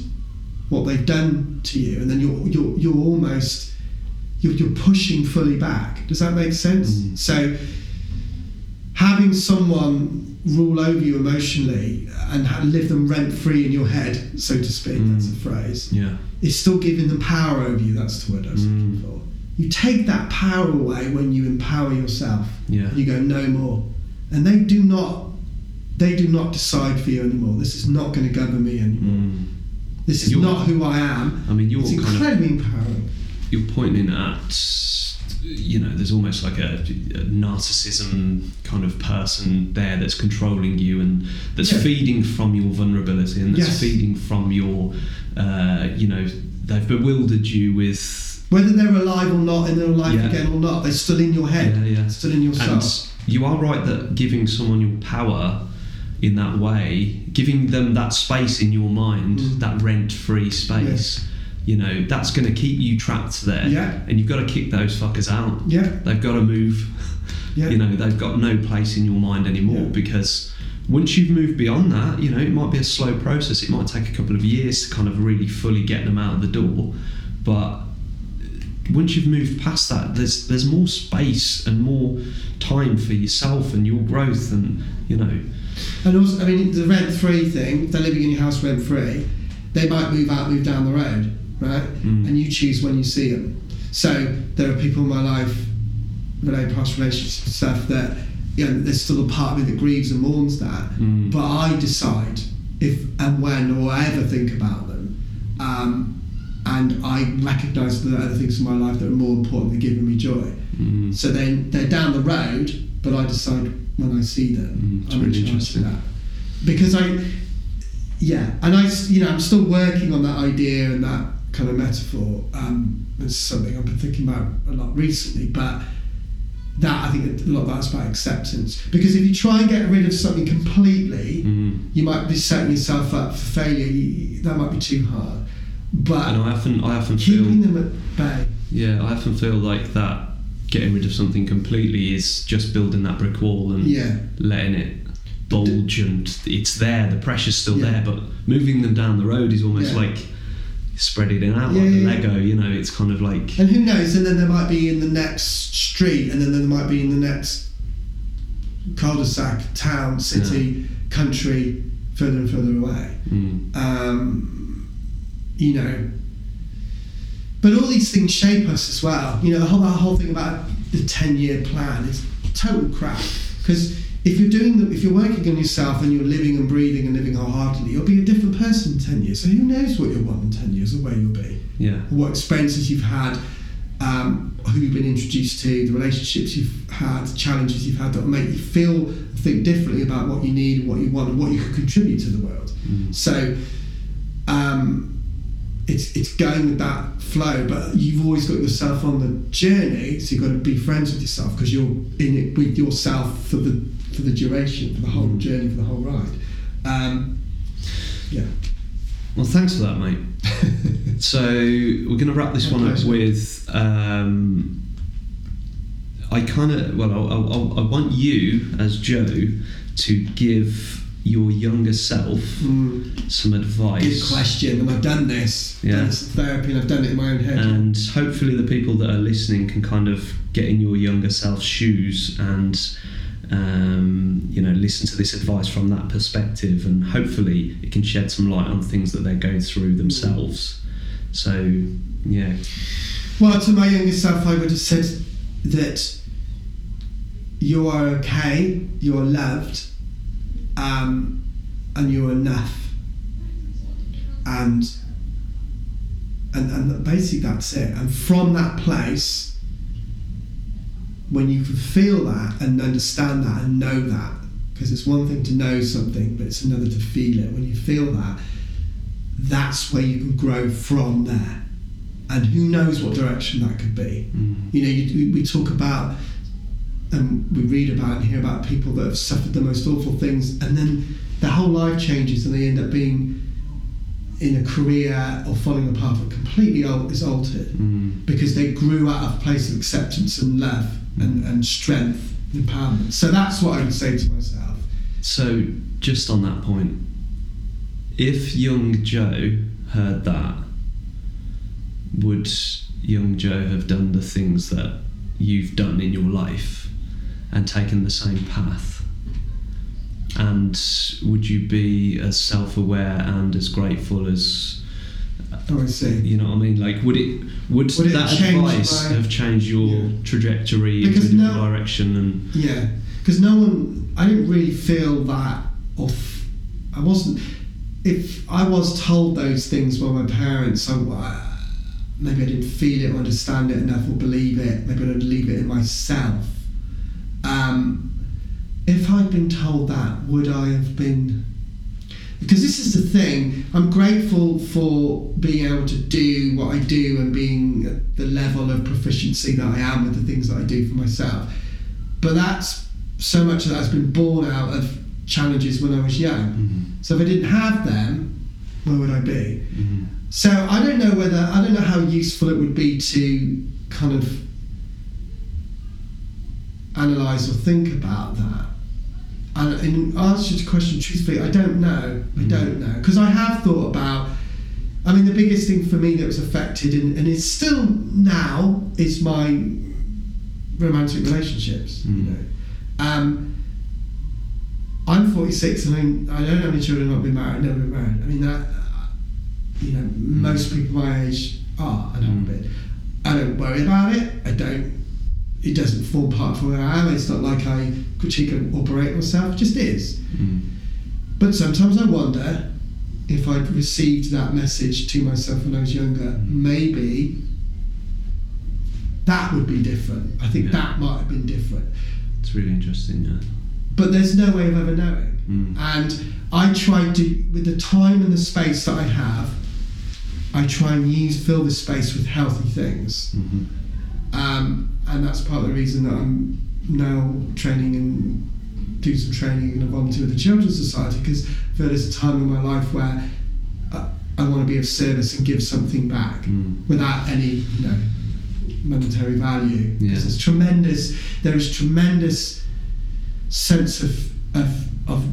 what they've done to you, and then you're you're you're almost you're, you're pushing fully back. Does that make sense? Mm. So having someone rule over you emotionally and live them rent free in your head, so to speak, Mm. that's a phrase Yeah. is still giving them power over you. That's the word I was looking Mm. for. You take that power away when you empower yourself. Yeah. You go no more, and they do not. They do not decide for you anymore. This is not going to govern me anymore. Mm. This is You're- not who I am. I mean, you're it's kind of incredibly empowering. you're pointing at you know there's almost like a, a narcissism kind of person there that's controlling you and that's Yeah. feeding from your vulnerability and that's Yes. feeding from your uh, you know they've bewildered you with Whether they're alive or not, in their life Yeah. again or not, they're still in your head. Yeah, yeah. Still in your and soul. you are right that giving someone your power in that way giving them that space in your mind Mm. that rent-free space you know that's going to keep you trapped there Yeah. and you've got to kick those fuckers out Yeah. they've got to move Yeah. you know they've got no place in your mind anymore Yeah. because once you've moved beyond that you know it might be a slow process it might take a couple of years to kind of really fully get them out of the door but once you've moved past that there's there's more space and more time for yourself and your growth and you know And also, I mean, the rent free thing, they're living in your house rent free, they might move out, move down the road, right? Mm. And you choose when you see them. So there are people in my life, related past relationships and stuff, that, you know, there's still a part of me that grieves and mourns that. Mm. But I decide if and when or I ever think about them. Um, and I recognise that there are other things in my life that are more important than giving me joy. mm, So then they're down the road, but I decide when I see them. Mm, it's really interesting. that because I, yeah, and I, you know, I'm still working on that idea and that kind of metaphor. Um, it's something I've been thinking about a lot recently, but that I think a lot of that's about acceptance. Because if you try and get rid of something completely, mm. you might be setting yourself up for failure. You, that might be too hard. But and I often I often keeping feel them at bay. yeah I often feel like that getting rid of something completely is just building that brick wall and Yeah. letting it bulge and it's there the pressure's still Yeah. there but moving them down the road is almost Yeah. like spreading it out Yeah, like a yeah, lego you know it's kind of like And who knows? And then there might be in the next street, and then there might be in the next cul-de-sac, town, city, country, further and further away. mm, Um, you know. But all these things shape us as well. You know, the whole, that whole thing about the ten-year plan is total crap. Because if you're doing the, if you're working on yourself and you're living and breathing and living wholeheartedly, you'll be a different person in ten years. So who knows what you'll want in ten years or where you'll be yeah what experiences you've had, um, who you've been introduced to, the relationships you've had, the challenges you've had that will make you feel, think differently about what you need, what you want, and what you can contribute to the world. Mm. So, um, it's it's going with that flow, but you've always got yourself on the journey, so you've got to be friends with yourself because you're in it with yourself for the for the duration, for the whole journey, for the whole ride. Um, yeah. well thanks for that mate so we're going to wrap this My one up with um, I kind of well I, I, I want you as Joe to give your younger self Mm. some advice. Good question. And I've done this. I've Yeah. done in therapy and I've done it in my own head. And hopefully, the people that are listening can kind of get in your younger self's shoes and, um, you know, listen to this advice from that perspective. And hopefully, it can shed some light on things that they're going through themselves. So, yeah. Well, to my younger self, I would have said that you are okay, you're loved, um, and you're enough. And, and and basically that's it. And from that place, when you can feel that and understand that and know that, because it's one thing to know something, but it's another to feel it. When you feel that, that's where you can grow from there and who knows what direction that could be. Mm. You know, you, we talk about and we read about and hear about people that have suffered the most awful things, and then their whole life changes, and they end up being in a career or following a path that completely is altered Mm. because they grew out of a place of acceptance and love and, and strength and empowerment. So that's what I would say to myself. So, just on that point, if young Joe heard that, would young Joe have done the things that you've done in your life and taken the same path? And would you be as self aware and as grateful as, Oh, I see. you know what I mean? Like, would it, would, Would it that change advice have changed your Yeah. trajectory a Because different now- direction? And Yeah, because no one, I didn't really feel that off. I wasn't. If I was told those things by my parents, I, I- maybe I didn't feel it or understand it enough or believe it. Maybe I'd leave it in myself. Um, if I'd been told that, would I have been? Because this is the thing, I'm grateful for being able to do what I do and being at the level of proficiency that I am with the things that I do for myself. But that's so much of that has been born out of challenges when I was young. Mhm. So if I didn't have them, where would I be? Mhm. So I don't know whether I don't know how useful it would be to kind of analyze or think about that. And in answer to your question, truthfully, I don't know. I don't know because I have thought about. I mean, the biggest thing for me that was affected, and, and it's still now, is my romantic relationships. You Mm. know, um, I'm 46 and I'm, I don't have any children. I've been married. Never been married. I mean that. You know, most people my age are and have Mm. been. I don't worry about it. I don't. It doesn't form part of who I am. It's not like I critique or operate myself. It just is. Mm. But sometimes I wonder if I'd received that message to myself when I was younger, maybe that would be different. I think Yeah. that might have been different. It's really interesting, yeah. But there's no way of ever knowing. Mm. And I try to, with the time and the space that I have, I try and use fill the space with healthy things. Mhm. Um, and that's part of the reason that I'm now training and do some training and I volunteer with the Children's Society because I feel there's a time in my life where I, I want to be of service and give something back Mm. without any, you know, monetary value. Yeah. Because there's tremendous, there is tremendous sense of of, of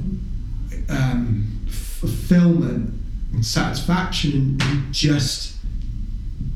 um, fulfillment and satisfaction in just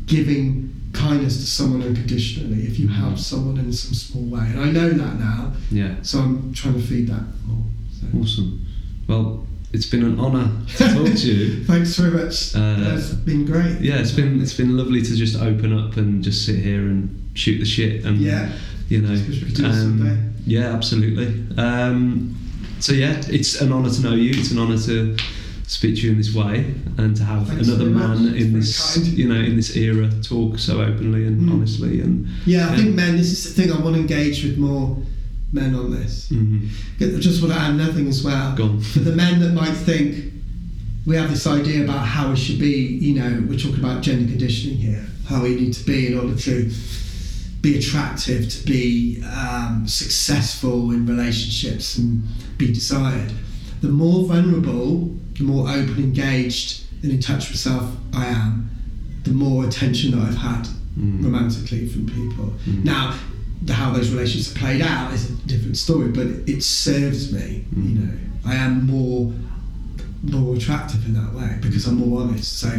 giving kindness to someone unconditionally if you help someone in some small way. And I know that now, Yeah, so I'm trying to feed that more. So. awesome. Well, it's been an honour to talk to you. Thanks very much. Uh, That's been great. Yeah, it's been it's been lovely to just open up and just sit here and shoot the shit and Yeah. you know. Wish we could do this um, yeah, absolutely. Um, so yeah, it's an honour to know you. It's an honour to speak to you in this way and to have Thanks another much. man It's in this you know in this era talk so openly and Mm. honestly and Yeah, I think men. This is the thing. I want to engage with more men on this. mhm. I just want to add another thing as well. Go on. For the men that might think we have this idea about how we should be, you know, we're talking about gender conditioning here, how we need to be in order to be attractive, to be um, successful in relationships and be desired. The more vulnerable, the more open, engaged, and in touch with self I am, the more attention that I've had Mm. romantically from people. Mm. Now, the, how those relationships played out is a different story, but it serves me. Mm. You know, I am more more attractive in that way because I'm more honest. So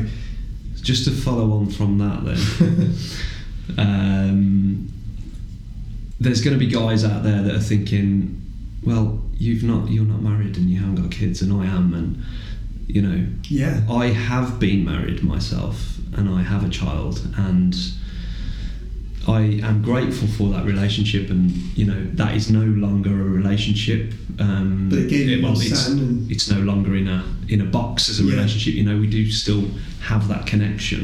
Just to follow on from that, then, um, there's going to be guys out there that are thinking, "Well, you've not, you're not married, and you haven't got kids, and I am, and you know, yeah, I have been married myself, and I have a child, and." I am grateful for that relationship, and you know that is no longer a relationship. Um, But it gave you well, it's, it's no longer in a in a box as a Yeah. relationship. You know, we do still have that connection.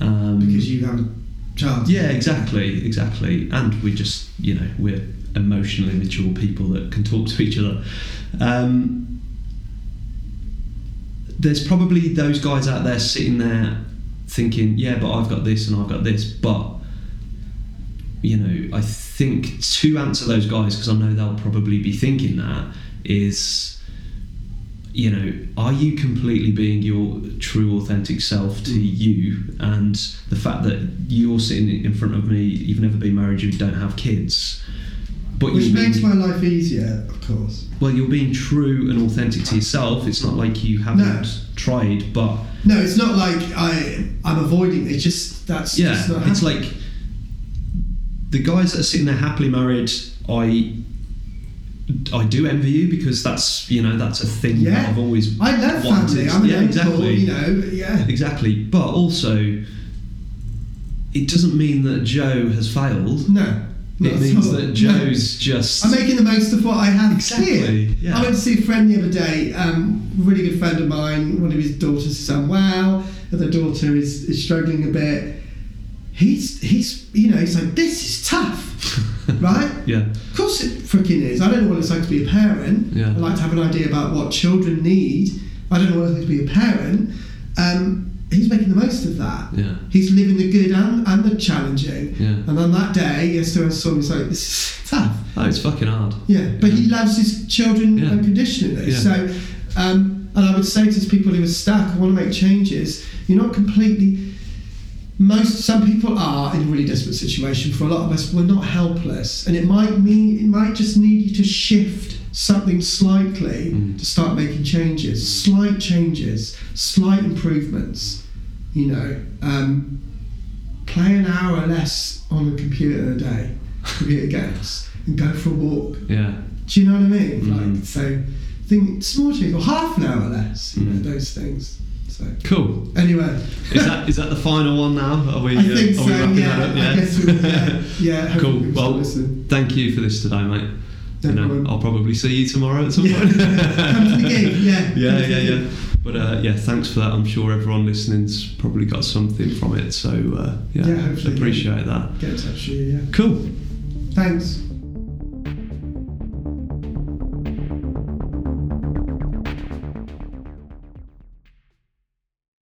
Um, because you have a child. yeah, exactly, exactly, and we just you know we're emotionally mature people that can talk to each other. Um, there's probably those guys out there sitting there thinking, yeah, but I've got this and I've got this, but you know, I think to answer those guys because I know they'll probably be thinking that is, you know, are you completely being your true authentic self to you? And the fact that you're sitting in front of me, you've never been married, you don't have kids, but Which makes being, my life easier, of course. well, you're being true and authentic to yourself. It's not like you haven't No. tried, but No, it's not like I I'm avoiding. It's just that's yeah, just it's like the guys that are sitting there happily married. I I do envy you because that's you know that's a thing that I've always I love wanted. family. I'm yeah, exactly. you know. Yeah. Exactly, but also it doesn't mean that Joe has failed. No. It means that. Joe's just I'm making the most of what I have Exactly, here. yeah. I went to see a friend the other day, um, really good friend of mine. One of his daughters is unwell, and the daughter is, is struggling a bit. He's he's you know he's like this is tough, right? yeah, Of course it freaking is. I don't know what it's like to be a parent. Yeah. I like to have an idea about what children need. I don't know what it's like to be a parent. Um, he's making the most of that. yeah, He's living the good and, and the challenging. yeah. And on that day, yesterday I saw him, he's like, this is tough. Oh, it's fucking hard. Yeah, but he loves his children Yeah. unconditionally. Yeah. So, um, and I would say to people who are stuck, I want to make changes. You're not completely. Most some people are in a really desperate situation. For a lot of us, we're not helpless, and it might mean it might just need you to shift something slightly Mm. to start making changes, slight changes, slight improvements. You know, um, play an hour or less on a computer a day, computer games, and go for a walk. Yeah, Do you know what I mean? Mm. Like, so think small change or half an hour less. You Mm. know those things. So cool. anyway, Is that is that the final one now? Are we? I think uh, are so. Yeah, that up? We, yeah, yeah. cool. Well, thank you for this today, mate. No you know. I'll probably see you tomorrow at some Yeah. point. Come to the gig, yeah. Yeah, yeah, yeah. But uh, yeah, thanks for that. I'm sure everyone listening's probably got something from it. So uh, yeah, Yeah, appreciate that. Get in touch with you. Yeah. Cool. Thanks.